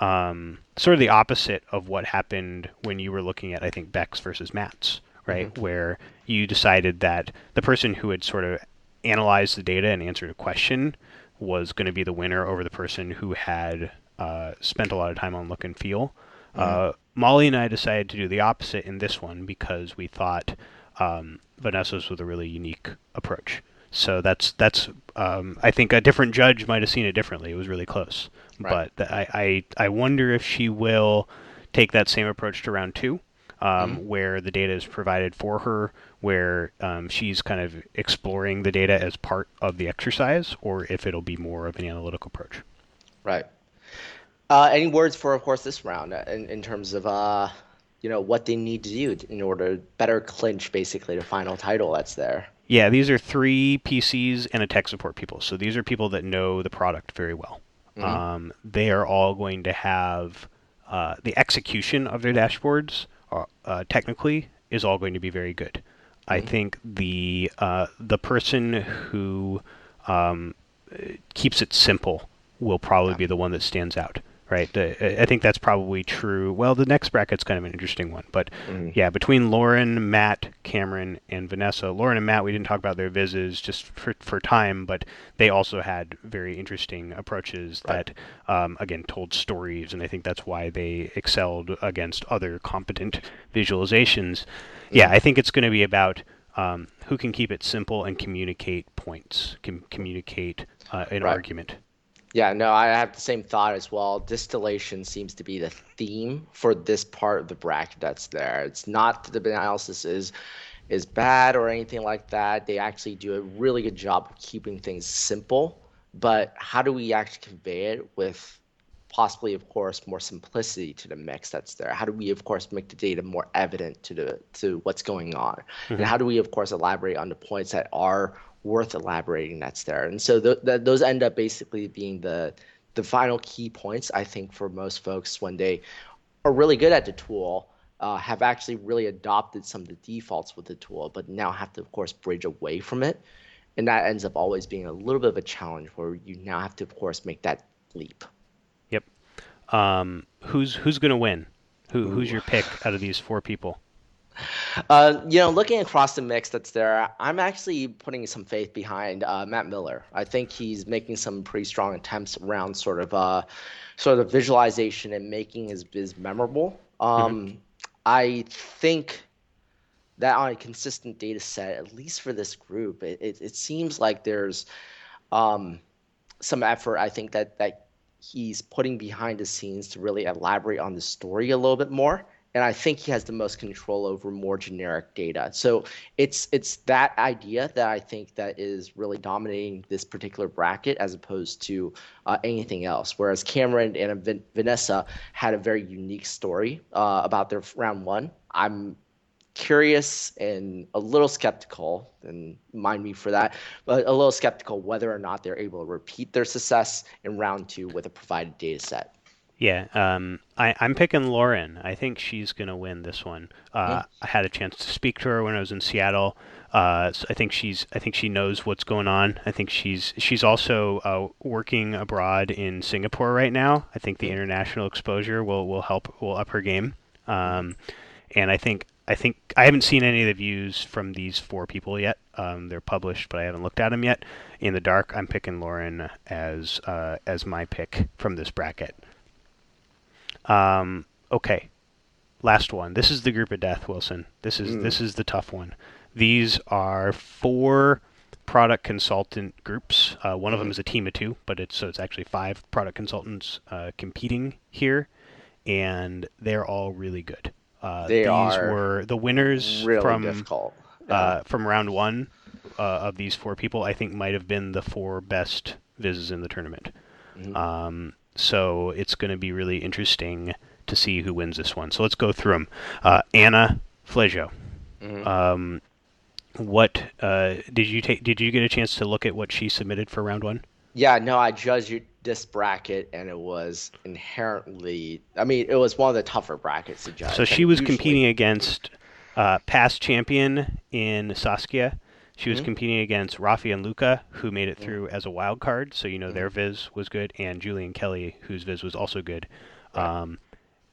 um, sort of the opposite of what happened when you were looking at, I think, Bex versus Mats, right? Mm-hmm. Where you decided that the person who had sort of analyzed the data and answered a question was going to be the winner over the person who had uh, spent a lot of time on look and feel. Mm-hmm. Uh, Molly and I decided to do the opposite in this one because we thought um, Vanessa's was a really unique approach. So that's that's um, I think a different judge might have seen it differently. It was really close. Right. But I, I, I wonder if she will take that same approach to round two, um, mm-hmm. where the data is provided for her, where um, she's kind of exploring the data as part of the exercise, or if it'll be more of an analytical approach. Right. Uh, any words for, of course, this round uh, in, in terms of uh, you know what they need to do in order to better clinch basically the final title that's there. Yeah, these are three PCs and a tech support people. So these are people that know the product very well. Mm-hmm. Um, they are all going to have uh, the execution of their dashboards. Uh, uh, technically, is all going to be very good. Mm-hmm. I think the uh, the person who um, keeps it simple will probably yeah. be the one that stands out right? I think that's probably true. Well, the next bracket's kind of an interesting one, but mm. yeah, between Lauren, Matt, Cameron, and Vanessa, Lauren and Matt, we didn't talk about their vizzes just for, for time, but they also had very interesting approaches right. that, um, again, told stories, and I think that's why they excelled against other competent visualizations. Mm. Yeah, I think it's going to be about um, who can keep it simple and communicate points, can communicate uh, an right. argument. Yeah, no, I have the same thought as well. Distillation seems to be the theme for this part of the bracket that's there. It's not that the analysis is is bad or anything like that. They actually do a really good job of keeping things simple. But how do we actually convey it with possibly, of course, more simplicity to the mix that's there? How do we, of course, make the data more evident to the to what's going on? Mm-hmm. And how do we, of course, elaborate on the points that are worth elaborating that's there. And so th- th- those end up basically being the the final key points I think for most folks when they are really good at the tool. Uh, have actually really adopted some of the defaults with the tool, but now have to, of course, bridge away from it. And that ends up always being a little bit of a challenge where you now have to, of course, make that leap. Yep. Um, who's who's going to win? Who, who's your pick out of these four people? Uh, you know, looking across the mix that's there, I'm actually putting some faith behind uh, Matt Miller. I think he's making some pretty strong attempts around sort of uh, sort of visualization and making his viz memorable. Um, mm-hmm. I think that on a consistent data set, at least for this group, it, it, it seems like there's um, some effort. I think that that he's putting behind the scenes to really elaborate on the story a little bit more and I think he has the most control over more generic data. So it's it's that idea that I think that is really dominating this particular bracket as opposed to uh, anything else. Whereas Cameron and Vin- Vanessa had a very unique story uh, about their round one. I'm curious and a little skeptical, and mind me for that, but a little skeptical whether or not they're able to repeat their success in round two with a provided data set. Yeah, um, I, am picking Lauren. I think she's going to win this one. Uh, I had a chance to speak to her when I was in Seattle. Uh, so I think she's. I think she knows what's going on. I think she's. She's also uh, working abroad in Singapore right now. I think the international exposure will will help. Will up her game. Um, and I think. I think I haven't seen any of the views from these four people yet. Um, they're published, but I haven't looked at them yet. In the dark, I'm picking Lauren as uh, as my pick from this bracket. Um, okay, last one. This is the group of death, Wilson. This is mm. this is the tough one. These are four product consultant groups. Uh, one mm. of them mm-hmm. is a team of two, but it's so it's actually five product consultants uh, competing here, and they're all really good. Uh, they these are were the winners really from difficult. Uh, yeah. from round one uh, of these four people. I think might have been the four best vizzes in the tournament. Mm-hmm. Um, so it's going to be really interesting to see who wins this one. So let's go through them. Uh, Anna Flejo. Mm-hmm. Um, what uh, did you take? Did you get a chance to look at what she submitted for round one? Yeah, no, I judged this bracket, and it was inherently. I mean, it was one of the tougher brackets to judge. So she was usually... competing against uh, past champion in Saskia she was mm-hmm. competing against Rafi and Luca, who made it through as a wild card, so you know mm-hmm. their viz was good, and Julian Kelly, whose viz was also good. Um,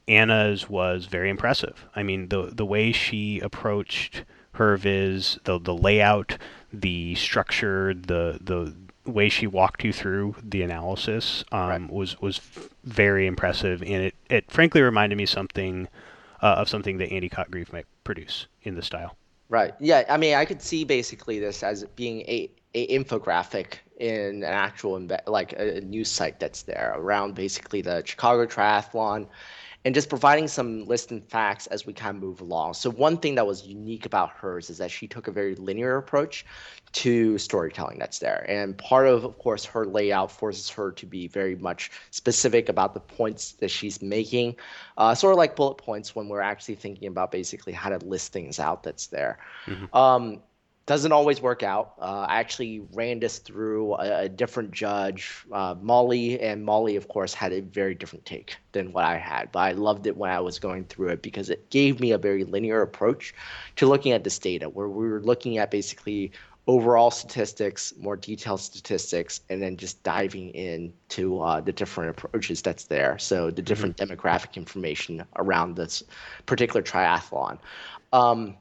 Anna's was very impressive. I mean, the the way she approached her viz, the the layout, the structure, the the way she walked you through the analysis um, right. was was very impressive, and it, it frankly reminded me something uh, of something that Andy Cotgreave might produce in the style. Right. Yeah. I mean, I could see basically this as being a, a infographic in an actual like a, news site that's there around basically the Chicago Triathlon, and just providing some list and facts as we kind of move along. So one thing that was unique about hers is that she took a very linear approach to storytelling that's there. And part of, of course, her layout forces her to be very much specific about the points that she's making, uh, sort of like bullet points when we're actually thinking about basically how to list things out that's there. Mm-hmm. Um, doesn't always work out. Uh, I actually ran this through a, a different judge, uh, Molly, and Molly, of course, had a very different take than what I had. But I loved it when I was going through it because it gave me a very linear approach to looking at this data, where we were looking at basically overall statistics, more detailed statistics, and then just diving into uh, the different approaches that's there. So the mm-hmm. different mm-hmm. demographic information around this particular triathlon. Um,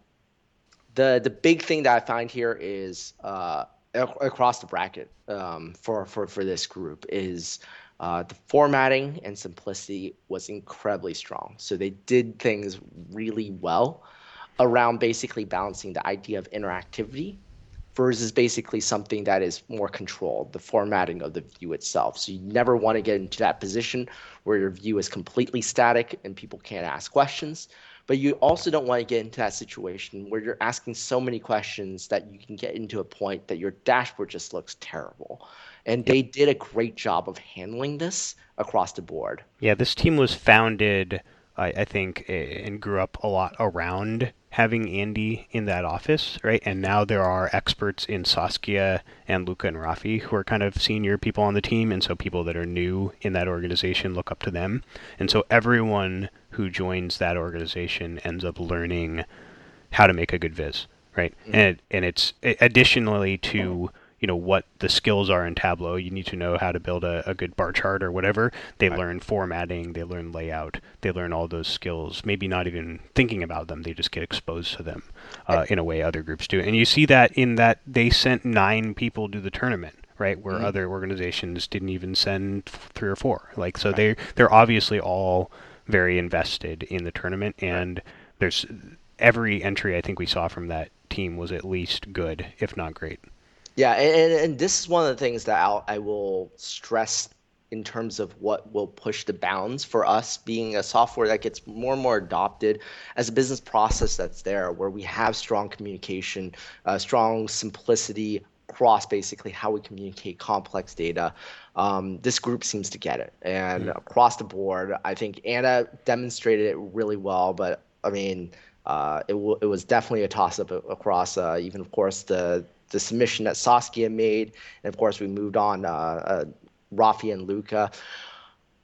the the big thing that I find here is uh, across the bracket um, for, for for this group is uh, the formatting and simplicity was incredibly strong. So they did things really well around basically balancing the idea of interactivity versus basically something that is more controlled, the formatting of the view itself. So you never want to get into that position where your view is completely static and people can't ask questions. But you also don't want to get into that situation where you're asking so many questions that you can get into a point that your dashboard just looks terrible. And they did a great job of handling this across the board. Yeah, this team was founded, I, I think, and grew up a lot around having Andy in that office, right? And now there are experts in Saskia and Luca and Rafi who are kind of senior people on the team, and so people that are new in that organization look up to them. And so everyone who joins that organization ends up learning how to make a good viz, right? Mm-hmm. And it, and it's additionally to you know what the skills are in Tableau. You need to know how to build a, a good bar chart or whatever. They right. learn formatting, they learn layout, they learn all those skills. Maybe not even thinking about them, they just get exposed to them uh, in a way other groups do. And you see that in that they sent nine people to the tournament. Right, where mm-hmm. other organizations didn't even send three or four. Like, so right. they they're obviously all very invested in the tournament, and there's every entry I think we saw from that team was at least good, if not great. Yeah, and, and this is one of the things that I'll, I will stress in terms of what will push the bounds for us being a software that gets more and more adopted as a business process that's there where we have strong communication uh, strong simplicity across basically how we communicate complex data um, this group seems to get it and mm. across the board i think anna demonstrated it really well but i mean uh, it, w- it was definitely a toss up across uh, even of course the the submission that Saskia made, and of course we moved on uh, uh, Rafi and Luca.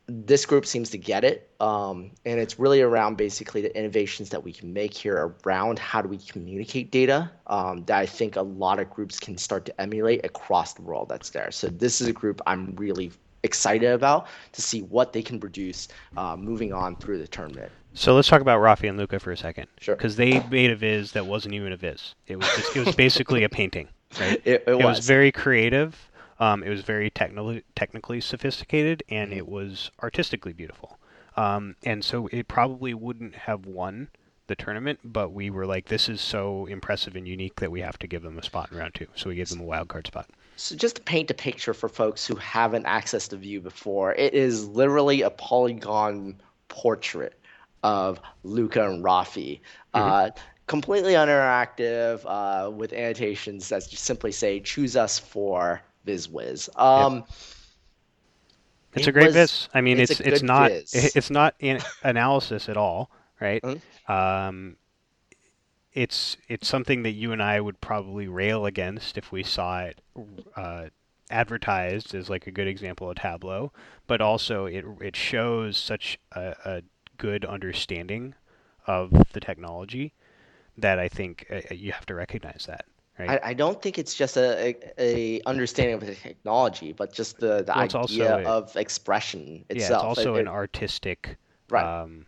This group seems to get it, um, and it's really around basically the innovations that we can make here around how do we communicate data um, that I think a lot of groups can start to emulate across the world. That's there. So this is a group I'm really excited about to see what they can produce uh, moving on through the tournament. So let's talk about Rafi and Luca for a second. Sure. Because they made a viz that wasn't even a viz. It was just, it was basically a painting. Right. It, it, it was. was. very creative. Um, it was very technically technically sophisticated, and mm-hmm. it was artistically beautiful. Um, and so it probably wouldn't have won the tournament, but we were like, this is so impressive and unique that we have to give them a spot in round two. So we gave them a wild card spot. So just to paint a picture for folks who haven't accessed the view before, it is literally a polygon portrait of Luca and Rafi. Mm-hmm. Uh, completely uninteractive uh, with annotations that just simply say "choose us for Viz Whiz." Um, yep. It's it a great was, viz. I mean, it's it's, it's not it's not an analysis at all, right? mm-hmm. um, it's it's something that you and I would probably rail against if we saw it uh, advertised as like a good example of Tableau, but also it it shows such a, a good understanding of the technology that I think uh, you have to recognize that. Right? I, I don't think it's just a, a, a, understanding of the technology, but just the, the well, idea a, of expression itself. Yeah, it's also it, an artistic right. um,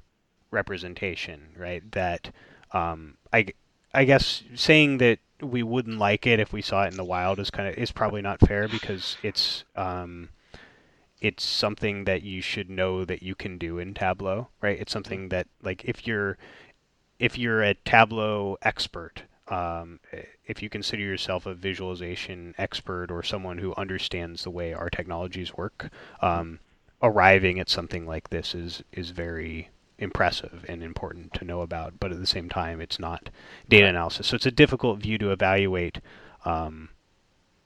representation, right? That um, I I guess saying that we wouldn't like it if we saw it in the wild is kind of is probably not fair because it's um, it's something that you should know that you can do in Tableau, right? It's something that like if you're if you're a Tableau expert, um, if you consider yourself a visualization expert or someone who understands the way our technologies work, um, arriving at something like this is is very impressive and important to know about, but at the same time, it's not data analysis. So it's a difficult view to evaluate. Um,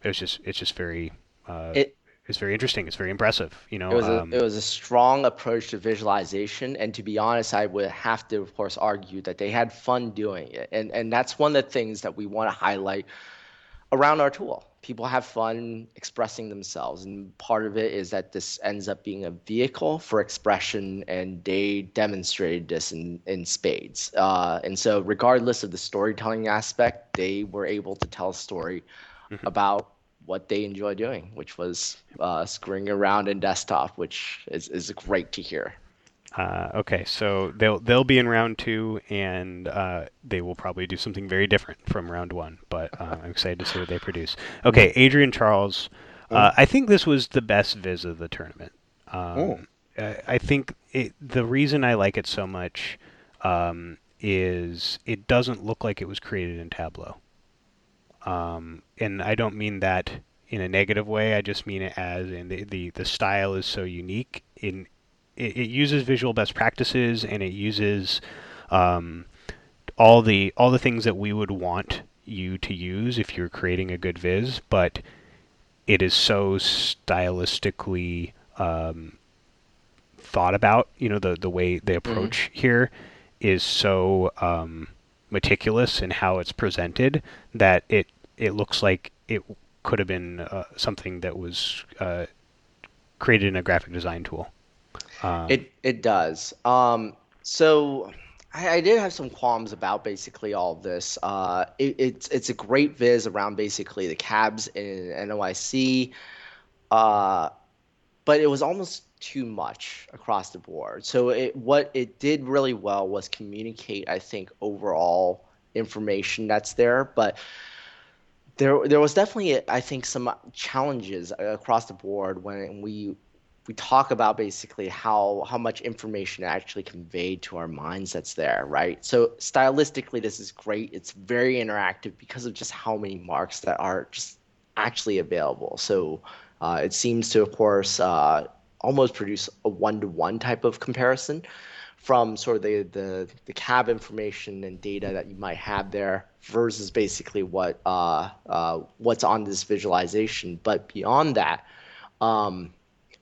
it's just it's just very uh, It it's very interesting. It's very impressive. You know, it was a um, it was a strong approach to visualization, and to be honest, I would have to, of course, argue that they had fun doing it, and and that's one of the things that we want to highlight around our tool. People have fun expressing themselves, and part of it is that this ends up being a vehicle for expression, and they demonstrated this in, in spades. Uh, and so, regardless of the storytelling aspect, they were able to tell a story about what they enjoy doing, which was uh, screwing around in desktop, which is, is great to hear. Uh, okay, so they'll they'll be in round two, and uh, they will probably do something very different from round one. But uh, I'm excited to see what they produce. Okay, Adrian Charles. Uh, I think this was the best viz of the tournament. Um, I I think it, the reason I like it so much um, is it doesn't look like it was created in Tableau. Um, and I don't mean that in a negative way. I just mean it as in the the, the style is so unique. In it, it uses visual best practices and it uses um, all the all the things that we would want you to use if you're creating a good viz, but it is so stylistically um, thought about. You know, the the way the approach here is so um, meticulous in how it's presented that it it looks like it could have been uh, something that was uh, created in a graphic design tool. Um, It it does. Um, so I, I did have some qualms about basically all of this. Uh, it, it's it's a great viz around basically the cabs in NYC, uh, but it was almost too much across the board. So it what it did really well was communicate, I think, overall information that's there, but there there was definitely I think some challenges across the board when we we talk about basically how how much information actually conveyed to our minds that's there, right? So stylistically, this is great. It's very interactive because of just how many marks that are just actually available. So uh, it seems to, of course, uh, almost produce a one-to-one type of comparison from sort of the, the the cab information and data that you might have there versus basically what uh, uh, what's on this visualization. But beyond that, um,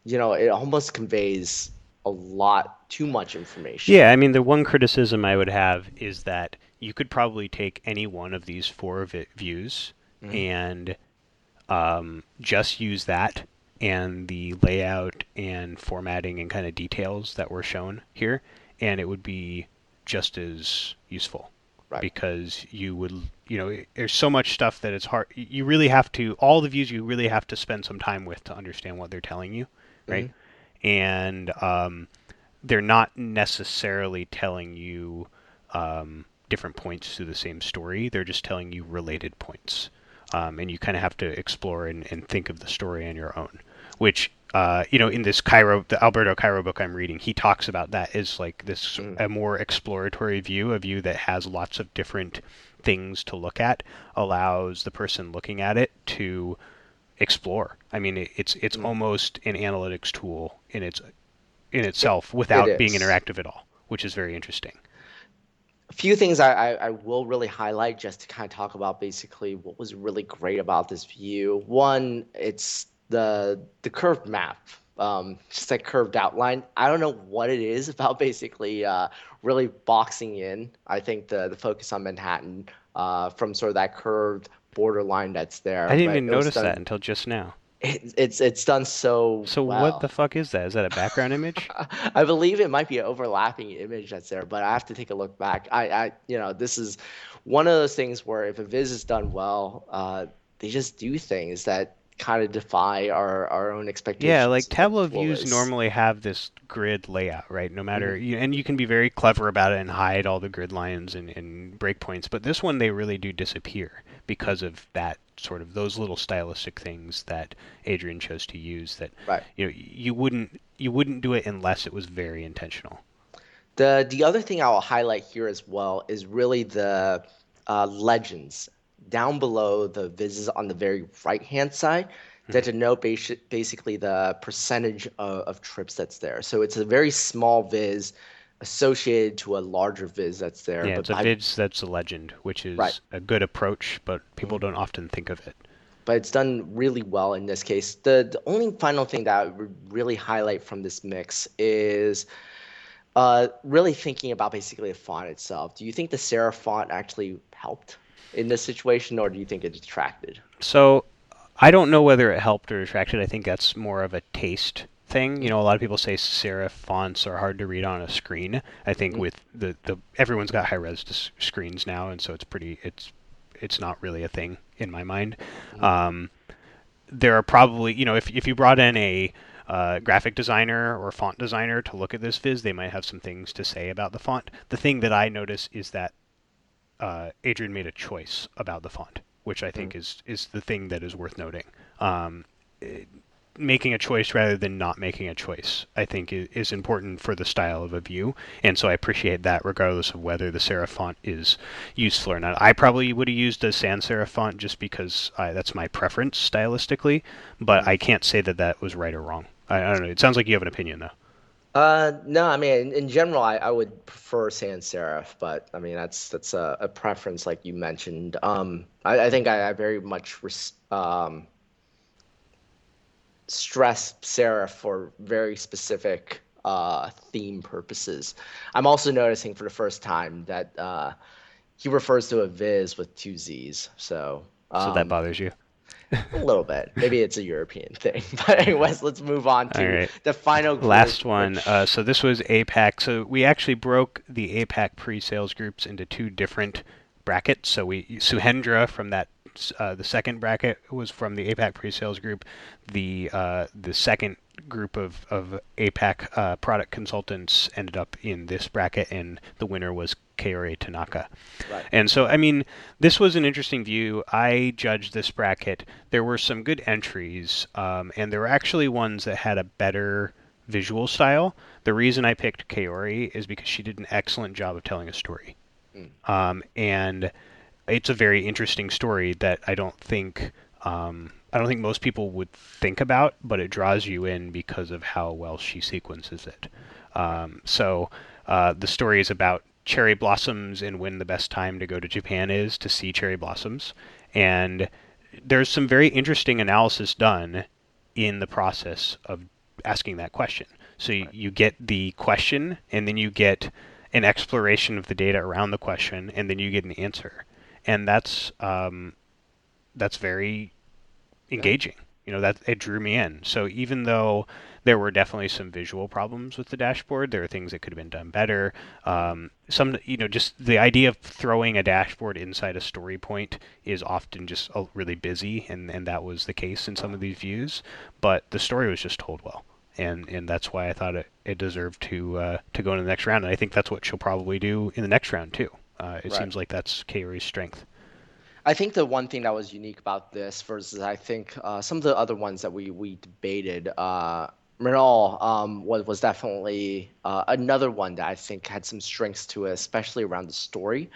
you know, it almost conveys a lot too much information. Yeah, I mean, the one criticism I would have is that you could probably take any one of these four vi- views and um, just use that and the layout and formatting and kind of details that were shown here, and it would be just as useful. Right. Because you would, you know, there's so much stuff that it's hard. You really have to, all the views you really have to spend some time with to understand what they're telling you, right? And um, they're not necessarily telling you um, different points to the same story. They're just telling you related points. Um, and you kind of have to explore and, and think of the story on your own. Which, uh, you know, in this Cairo, the Alberto Cairo book I'm reading, he talks about that as like this a more exploratory view, a view that has lots of different things to look at, allows the person looking at it to explore. I mean, it, it's it's almost an analytics tool in its in itself without being interactive at all, which is very interesting. a few things I, I, I will really highlight just to kind of talk about basically what was really great about this view. One, it's the the curved map, um, just that curved outline. I don't know what it is about basically uh, really boxing in. I think the the focus on Manhattan uh, from sort of that curved borderline that's there. I didn't even notice done- that until just now. It, it's it's done so. So well. what the fuck is that? Is that a background image? I believe it might be an overlapping image that's there, but I have to take a look back. I, I you know, this is one of those things where if a viz is done well, uh, they just do things that kind of defy our, our own expectations. Yeah, like Tableau views is. normally have this grid layout, right? No matter, Mm-hmm. you, and you can be very clever about it and hide all the grid lines and, and breakpoints, but this one they really do disappear because of that sort of those little stylistic things that Adrian chose to use. That Right. you know you wouldn't you wouldn't do it unless it was very intentional. The the other thing I will highlight here as well is really the uh, legends down below the vizzes on the very right hand side that denote basi- basically the percentage of, of trips that's there. So it's a very small viz. associated to a larger viz that's there. Yeah, but it's a by- viz that's a legend, which is Right. a good approach, but people don't often think of it. but it's done really well in this case. The, the only final thing that I would really highlight from this mix is uh, really thinking about basically the font itself. Do you think the serif font actually helped in this situation, or do you think it detracted? So I don't know whether it helped or detracted. I think that's more of a taste thing. You know, a lot of people say serif fonts are hard to read on a screen. I think Mhm. with the, the everyone's got high res screens now, and so it's pretty it's it's not really a thing in my mind. Um, there are probably you know if if you brought in a uh, graphic designer or font designer to look at this viz, they might have some things to say about the font. The thing that I notice is that uh, Adrian made a choice about the font, which I think is is the thing that is worth noting. Um, it- making a choice rather than not making a choice, I think, is, is important for the style of a view, and so I appreciate that, regardless of whether the serif font is useful or not. I probably would have used a sans serif font just because I, that's my preference stylistically, but I can't say that that was right or wrong. I, I don't know. It sounds like you have an opinion though. Uh, no, I mean, in, in general, I, I would prefer sans serif, but I mean, that's that's a, a preference, like you mentioned. Um, I, I think I, I very much res um, stress serif for very specific uh, theme purposes. I'm also noticing for the first time that uh, he refers to a viz with two z's, so So that um, bothers you. A little bit. Maybe it's a European thing, but anyways, let's move on to right. the final group, Last one. Uh, so this was APAC. So we actually broke the APAC pre-sales groups into two different brackets. So we Suhendra from that uh, the second bracket was from the APAC pre-sales group. The uh, the second group of of APAC uh, product consultants ended up in this bracket, and the winner was Kaori Tanaka. Right. And so, I mean, this was an interesting view. I judged this bracket. There were some good entries, um, and there were actually ones that had a better visual style. The reason I picked Kaori is because she did an excellent job of telling a story. Um, and it's a very interesting story that I don't think um, I don't think most people would think about, but it draws you in because of how well she sequences it. Um, so uh, the story is about cherry blossoms and when the best time to go to Japan is to see cherry blossoms, and there's some very interesting analysis done in the process of asking that question. So you, you get the question, and then you get an exploration of the data around the question, and then you get an answer, and that's um, that's very engaging. You know that it drew me in. So even though there were definitely some visual problems with the dashboard, there are things that could have been done better. Um, some, you know, just the idea of throwing a dashboard inside a story point is often just uh, really busy, and, and that was the case in some of these views. But the story was just told well, and and that's why I thought it, it deserved to uh, to go into the next round. And I think that's what she'll probably do in the next round too. Uh, it Right. seems like that's Kaori's strength. I think the one thing that was unique about this versus I think uh, some of the other ones that we we debated, Renal um, was was definitely uh, another one that I think had some strengths to it, especially around the story.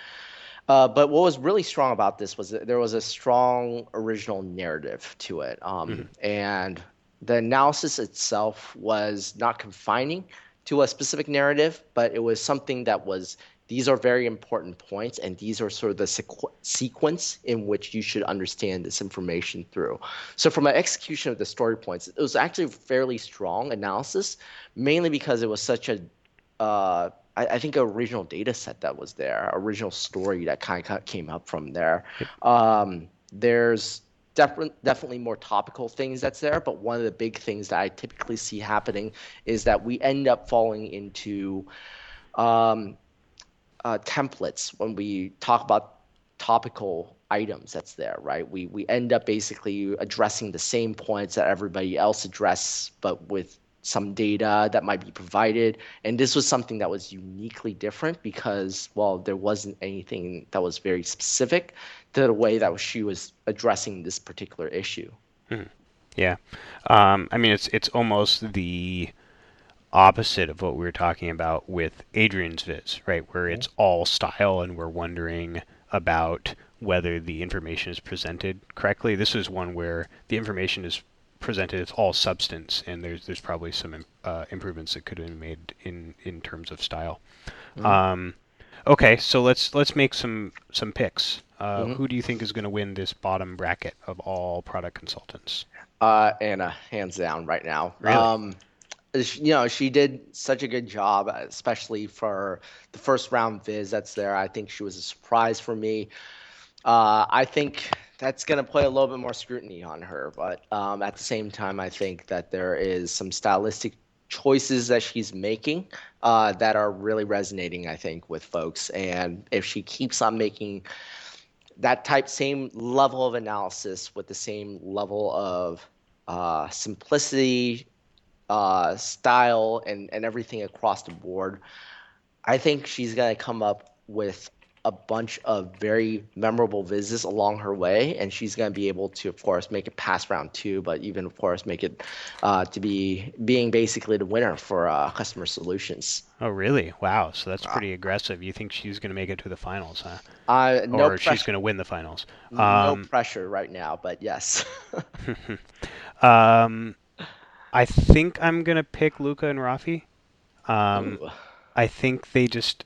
Uh, but what was really strong about this was that there was a strong original narrative to it, um, and the analysis itself was not confining to a specific narrative, but it was something that was these are very important points, and these are sort of the sequ- sequence in which you should understand this information through. So, from an execution of the story points, it was actually a fairly strong analysis, mainly because it was such a uh, I, I think original data set that was there, original story that kind of came up from there. Um, there's definitely definitely more topical things that's there, but one of the big things that I typically see happening is that we end up falling into um, uh, templates when we talk about topical items that's there, right? We we end up basically addressing the same points that everybody else address, but with some data that might be provided. And this was something that was uniquely different because, well, there wasn't anything that was very specific to the way that she was addressing this particular issue. Yeah, um, I mean it's it's almost the opposite of what we were talking about with Adrian's viz, right? Where it's all style and we're wondering about whether the information is presented correctly. This is one where the information is presented. It's all substance, and there's there's probably some uh, improvements that could have been made in in terms of style. Mm-hmm. Um, okay, so let's let's make some some picks. Uh, mm-hmm. Who do you think is going to win this bottom bracket of all product consultants? Uh, Anna, hands down, right now. Really? Um, you know, she did such a good job, especially for the first round viz that's there. I think she was a surprise for me. Uh, I think that's going to play a little bit more scrutiny on her, but um, at the same time, I think that there is some stylistic choices that she's making uh, that are really resonating, I think, with folks. And if she keeps on making that type, same level of analysis with the same level of uh, simplicity, uh, style, and, and everything across the board, I think she's going to come up with a bunch of very memorable visits along her way, and she's going to be able to, of course, make it past round two, but even, of course, make it uh, to be being basically the winner for uh, customer solutions. Oh, really? Wow. So that's pretty uh, aggressive. You think she's going to make it to the finals, huh? Uh, no or pressure. she's going to win the finals? Um, no pressure right now, but yes. um, I think I'm going to pick Luca and Rafi. Um, I think they just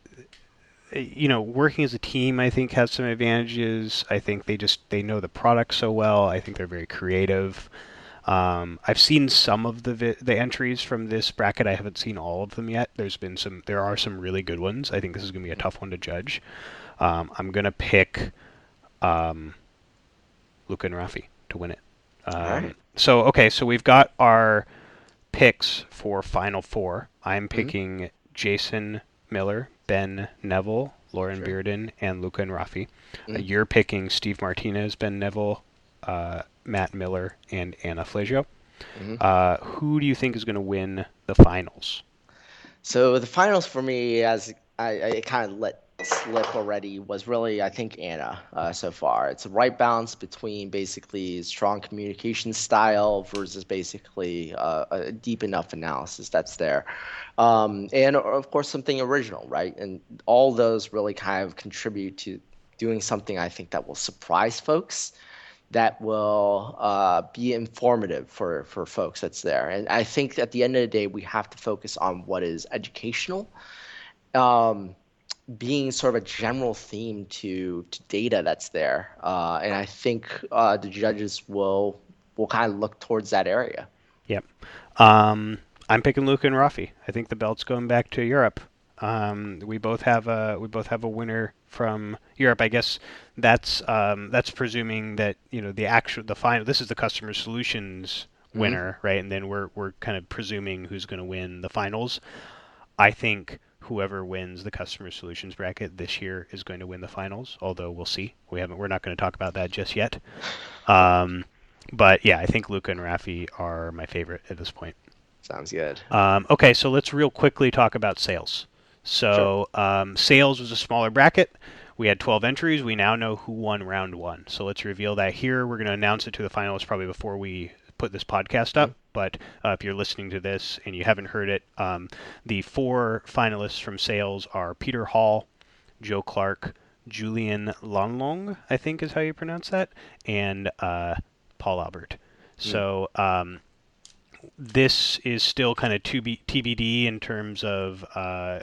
you know, working as a team, I think has some advantages. I think they just they know the product so well. I think they're very creative. Um, I've seen some of the vi- the entries from this bracket. I haven't seen all of them yet. There's been some. There are some really good ones. I think this is going to be a tough one to judge. Um, I'm going to pick um, Luca and Rafi to win it. Um, so okay, so we've got our picks for Final Four. I'm mm-hmm. picking mm-hmm. Jason Miller, Ben Neville, Lauren sure. Bearden, and Luca and Rafi. Mm. Uh, you're picking Steve Martinez, Ben Neville, uh, Matt Miller, and Anna Flaggio. Mm-hmm. Uh, who do you think is going to win the finals? So the finals for me, as I, I kind of let slip already was really, I think, Anna uh, so far. It's a right balance between basically strong communication style versus basically uh, a deep enough analysis that's there. Um, and of course, something original, right? And all those really kind of contribute to doing something I think that will surprise folks. That will uh, be informative for, for folks that's there. And I think at the end of the day, we have to focus on what is educational. Um, being sort of a general theme to, to data that's there. Uh, and I think uh, the judges will will kind of look towards that area. Yep. Um, I'm picking Luke and Rafi. I think the belt's going back to Europe. Um, we both have a we both have a winner from Europe. I guess that's um, that's presuming that you know the actual the final. This is the customer solutions mm-hmm. winner, mm-hmm. right? And then we're we're kind of presuming who's going to win the finals. I think whoever wins the customer solutions bracket this year is going to win the finals. Although we'll see. We haven't. We're not going to talk about that just yet. Um, but yeah, I think Luca and Rafi are my favorite at this point. Sounds good. Um, okay, so let's real quickly talk about sales. So sure. um, sales was a smaller bracket. We had 12 entries. We now know who won round one. So let's reveal that here. We're going to announce it to the finalists probably before we put this podcast up. But uh, if you're listening to this and you haven't heard it, um, the four finalists from sales are Peter Hall, Joe Clark, Julian Longlong, I think is how you pronounce that, and uh, Paul Albert. Mm. So um, this is still kind of TBD in terms of uh,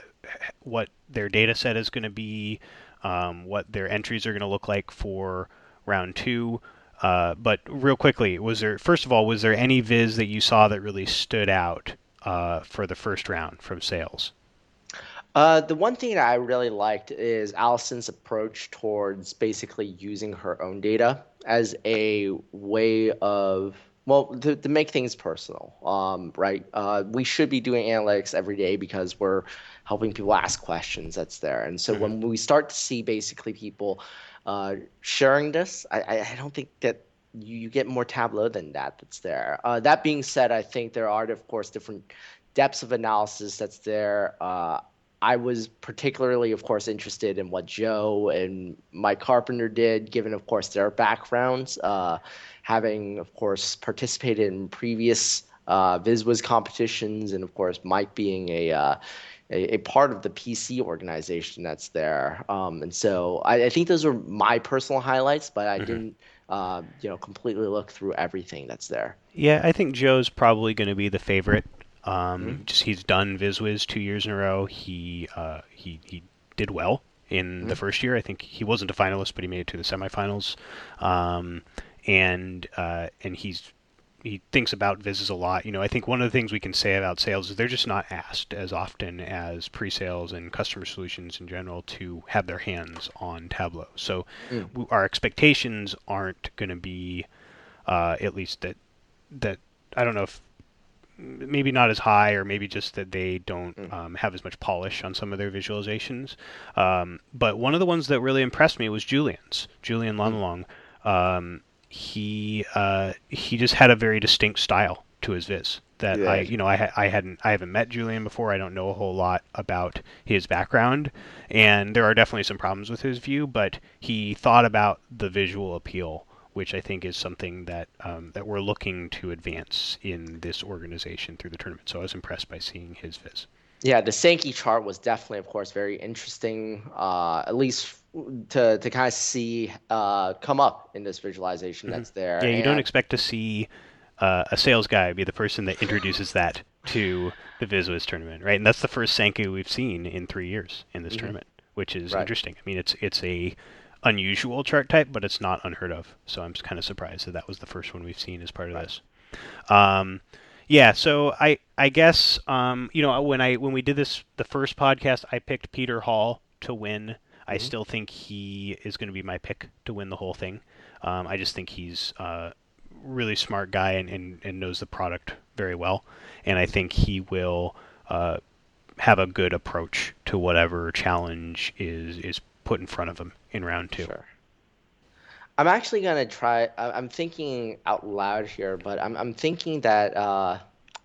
what their data set is going to be, um, what their entries are going to look like for round two. Uh, but real quickly, was there first of all was there any viz that you saw that really stood out uh, for the first round from sales? Uh, the one thing that I really liked is Allison's approach towards basically using her own data as a way of well to, to make things personal um, right uh, we should be doing analytics every day because we're helping people ask questions that's there and so mm-hmm. when we start to see basically people uh, sharing this, I, I don't think that you, get more Tableau than that that's there. Uh, that being said, I think there are, of course, different depths of analysis that's there. Uh, I was particularly, of course, interested in what Joe and Mike Carpenter did, given, of course, their backgrounds, uh, having, of course, participated in previous uh, Viz Whiz competitions, and of course, Mike being a uh, a, a, part of the PC organization that's there. Um, and so I, I, think those are my personal highlights, but I mm-hmm. didn't uh, you know, completely look through everything that's there. Yeah, I think Joe's probably going to be the favorite. Um, mm-hmm. Just he's done Viz Whiz two years in a row. He uh, he he did well in mm-hmm. the first year. I think he wasn't a finalist, but he made it to the semifinals. Um, and uh, and he's he thinks about Vizzes a lot. You know, I think one of the things we can say about sales is they're just not asked as often as pre-sales and customer solutions in general to have their hands on Tableau. So mm. our expectations aren't going to be, uh, at least that that I don't know if maybe not as high, or maybe just that they don't mm. um, have as much polish on some of their visualizations. Um, but one of the ones that really impressed me was Julian's, Julian Lonalong. Um, he uh, he just had a very distinct style to his viz that yeah. I you know I I hadn't I haven't met Julian before. I don't know a whole lot about his background, and there are definitely some problems with his view. But he thought about the visual appeal, which I think is something that um, that we're looking to advance in this organization through the tournament. So I was impressed by seeing his viz. Yeah, the Sankey chart was definitely, of course, very interesting. Uh, at least to to kind of see uh, come up in this visualization mm-hmm. that's there. Yeah, you and... don't expect to see uh, a sales guy be the person that introduces that to the Viz Whiz tournament, right? And that's the first Sankey we've seen in three years in this mm-hmm. tournament, which is right. interesting. I mean, it's it's a unusual chart type, but it's not unheard of. So I'm kind of surprised that that was the first one we've seen as part of right. this. Um, yeah, so I I guess um, you know when I when we did this the first podcast, I picked Peter Hall to win I mm-hmm. still think he is going to be my pick to win the whole thing. Um, I just think he's a really smart guy and, and, and, knows the product very well. And I think he will uh, have a good approach to whatever challenge is, is put in front of him in round two. Sure. I'm actually going to try, I'm thinking out loud here, but I'm, I'm thinking that. Uh,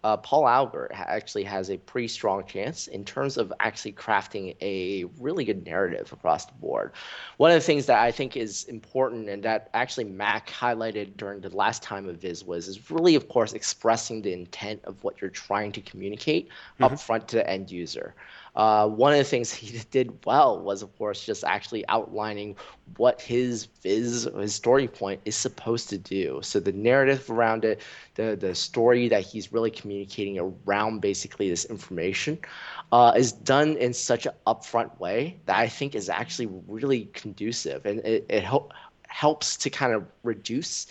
uh, Paul Albert actually has a pretty strong chance in terms of actually crafting a really good narrative across the board. One of the things that I think is important and that actually Mac highlighted during the last time of Viz was is really, of course, expressing the intent of what you're trying to communicate mm-hmm. up front to the end user. Uh, one of the things he did well was, of course, just actually outlining what his viz, his story point is supposed to do. So the narrative around it, the the story that he's really communicating around basically this information, uh, is done in such an upfront way that I think is actually really conducive, and it, it helps to kind of reduce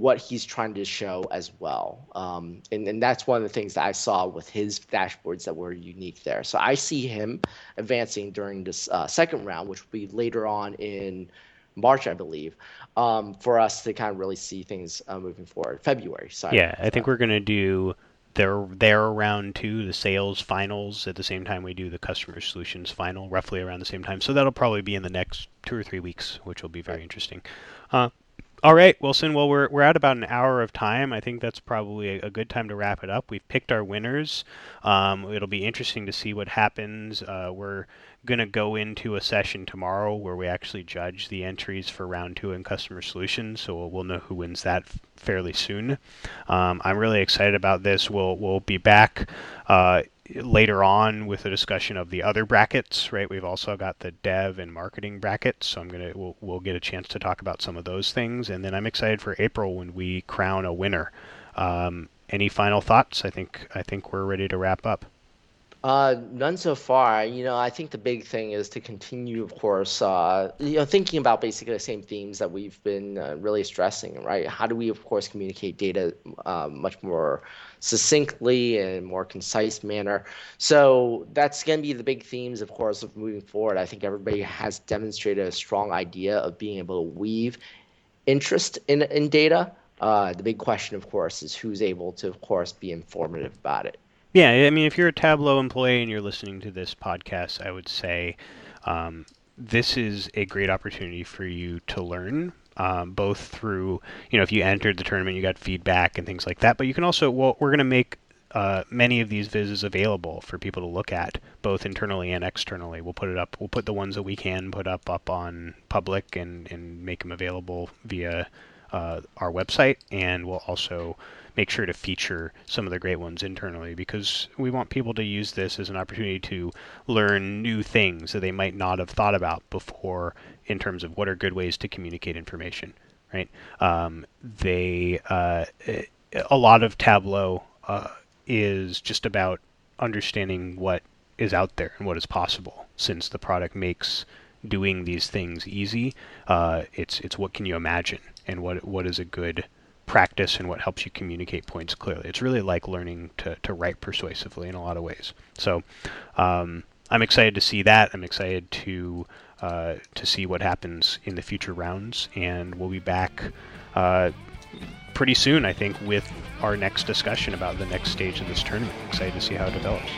what he's trying to show as well. Um, and, and that's one of the things that I saw with his dashboards that were unique there. So I see him advancing during this uh, second round, which will be later on in March, I believe, um, for us to kind of really see things uh, moving forward. February. Sorry. Yeah, I think we're going to do their their round two, the sales finals, at the same time we do the customer solutions final, roughly around the same time. So that'll probably be in the next two or three weeks, which will be very interesting. Uh, all right, Wilson. Well, we're we're at about an hour of time. I think that's probably a, a good time to wrap it up. We've picked our winners. Um, it'll be interesting to see what happens. Uh, we're going to go into a session tomorrow where we actually judge the entries for round two in customer solutions. So we'll know who wins that fairly soon. Um, I'm really excited about this. We'll we'll be back. Uh, later on with a discussion of the other brackets, right? We've also got the dev and marketing brackets, so I'm gonna we'll, we'll get a chance to talk about some of those things, and then I'm excited for April when we crown a winner. Um, any final thoughts? I think I think we're ready to wrap up. Uh, none so far. You know, I think the big thing is to continue, of course, uh, you know, thinking about basically the same themes that we've been uh, really stressing, right? How do we, of course, communicate data uh, much more succinctly and more concise manner? So that's going to be the big themes, of course, of moving forward. I think everybody has demonstrated a strong idea of being able to weave interest in in data. Uh, the big question, of course, is who's able to, of course, be informative about it. Yeah, I mean, if you're a Tableau employee and you're listening to this podcast, I would say um, this is a great opportunity for you to learn. Um, both through, you know, if you entered the tournament, you got feedback and things like that. But you can also, well, we're going to make uh, many of these vizzes available for people to look at, both internally and externally. We'll put it up. We'll put the ones that we can put up up on public and and make them available via uh, our website, and we'll also make sure to feature some of the great ones internally because we want people to use this as an opportunity to learn new things that they might not have thought about before in terms of what are good ways to communicate information. right? Um, they uh, a lot of Tableau uh, is just about understanding what is out there and what is possible. Since the product makes doing these things easy, uh, it's it's what can you imagine and what what is a good practice and what helps you communicate points clearly. It's really like learning to, to write persuasively in a lot of ways. So um, I'm excited to see that. I'm excited to uh, to see what happens in the future rounds, and we'll be back uh, pretty soon, I think, with our next discussion about the next stage of this tournament. Excited to see how it develops.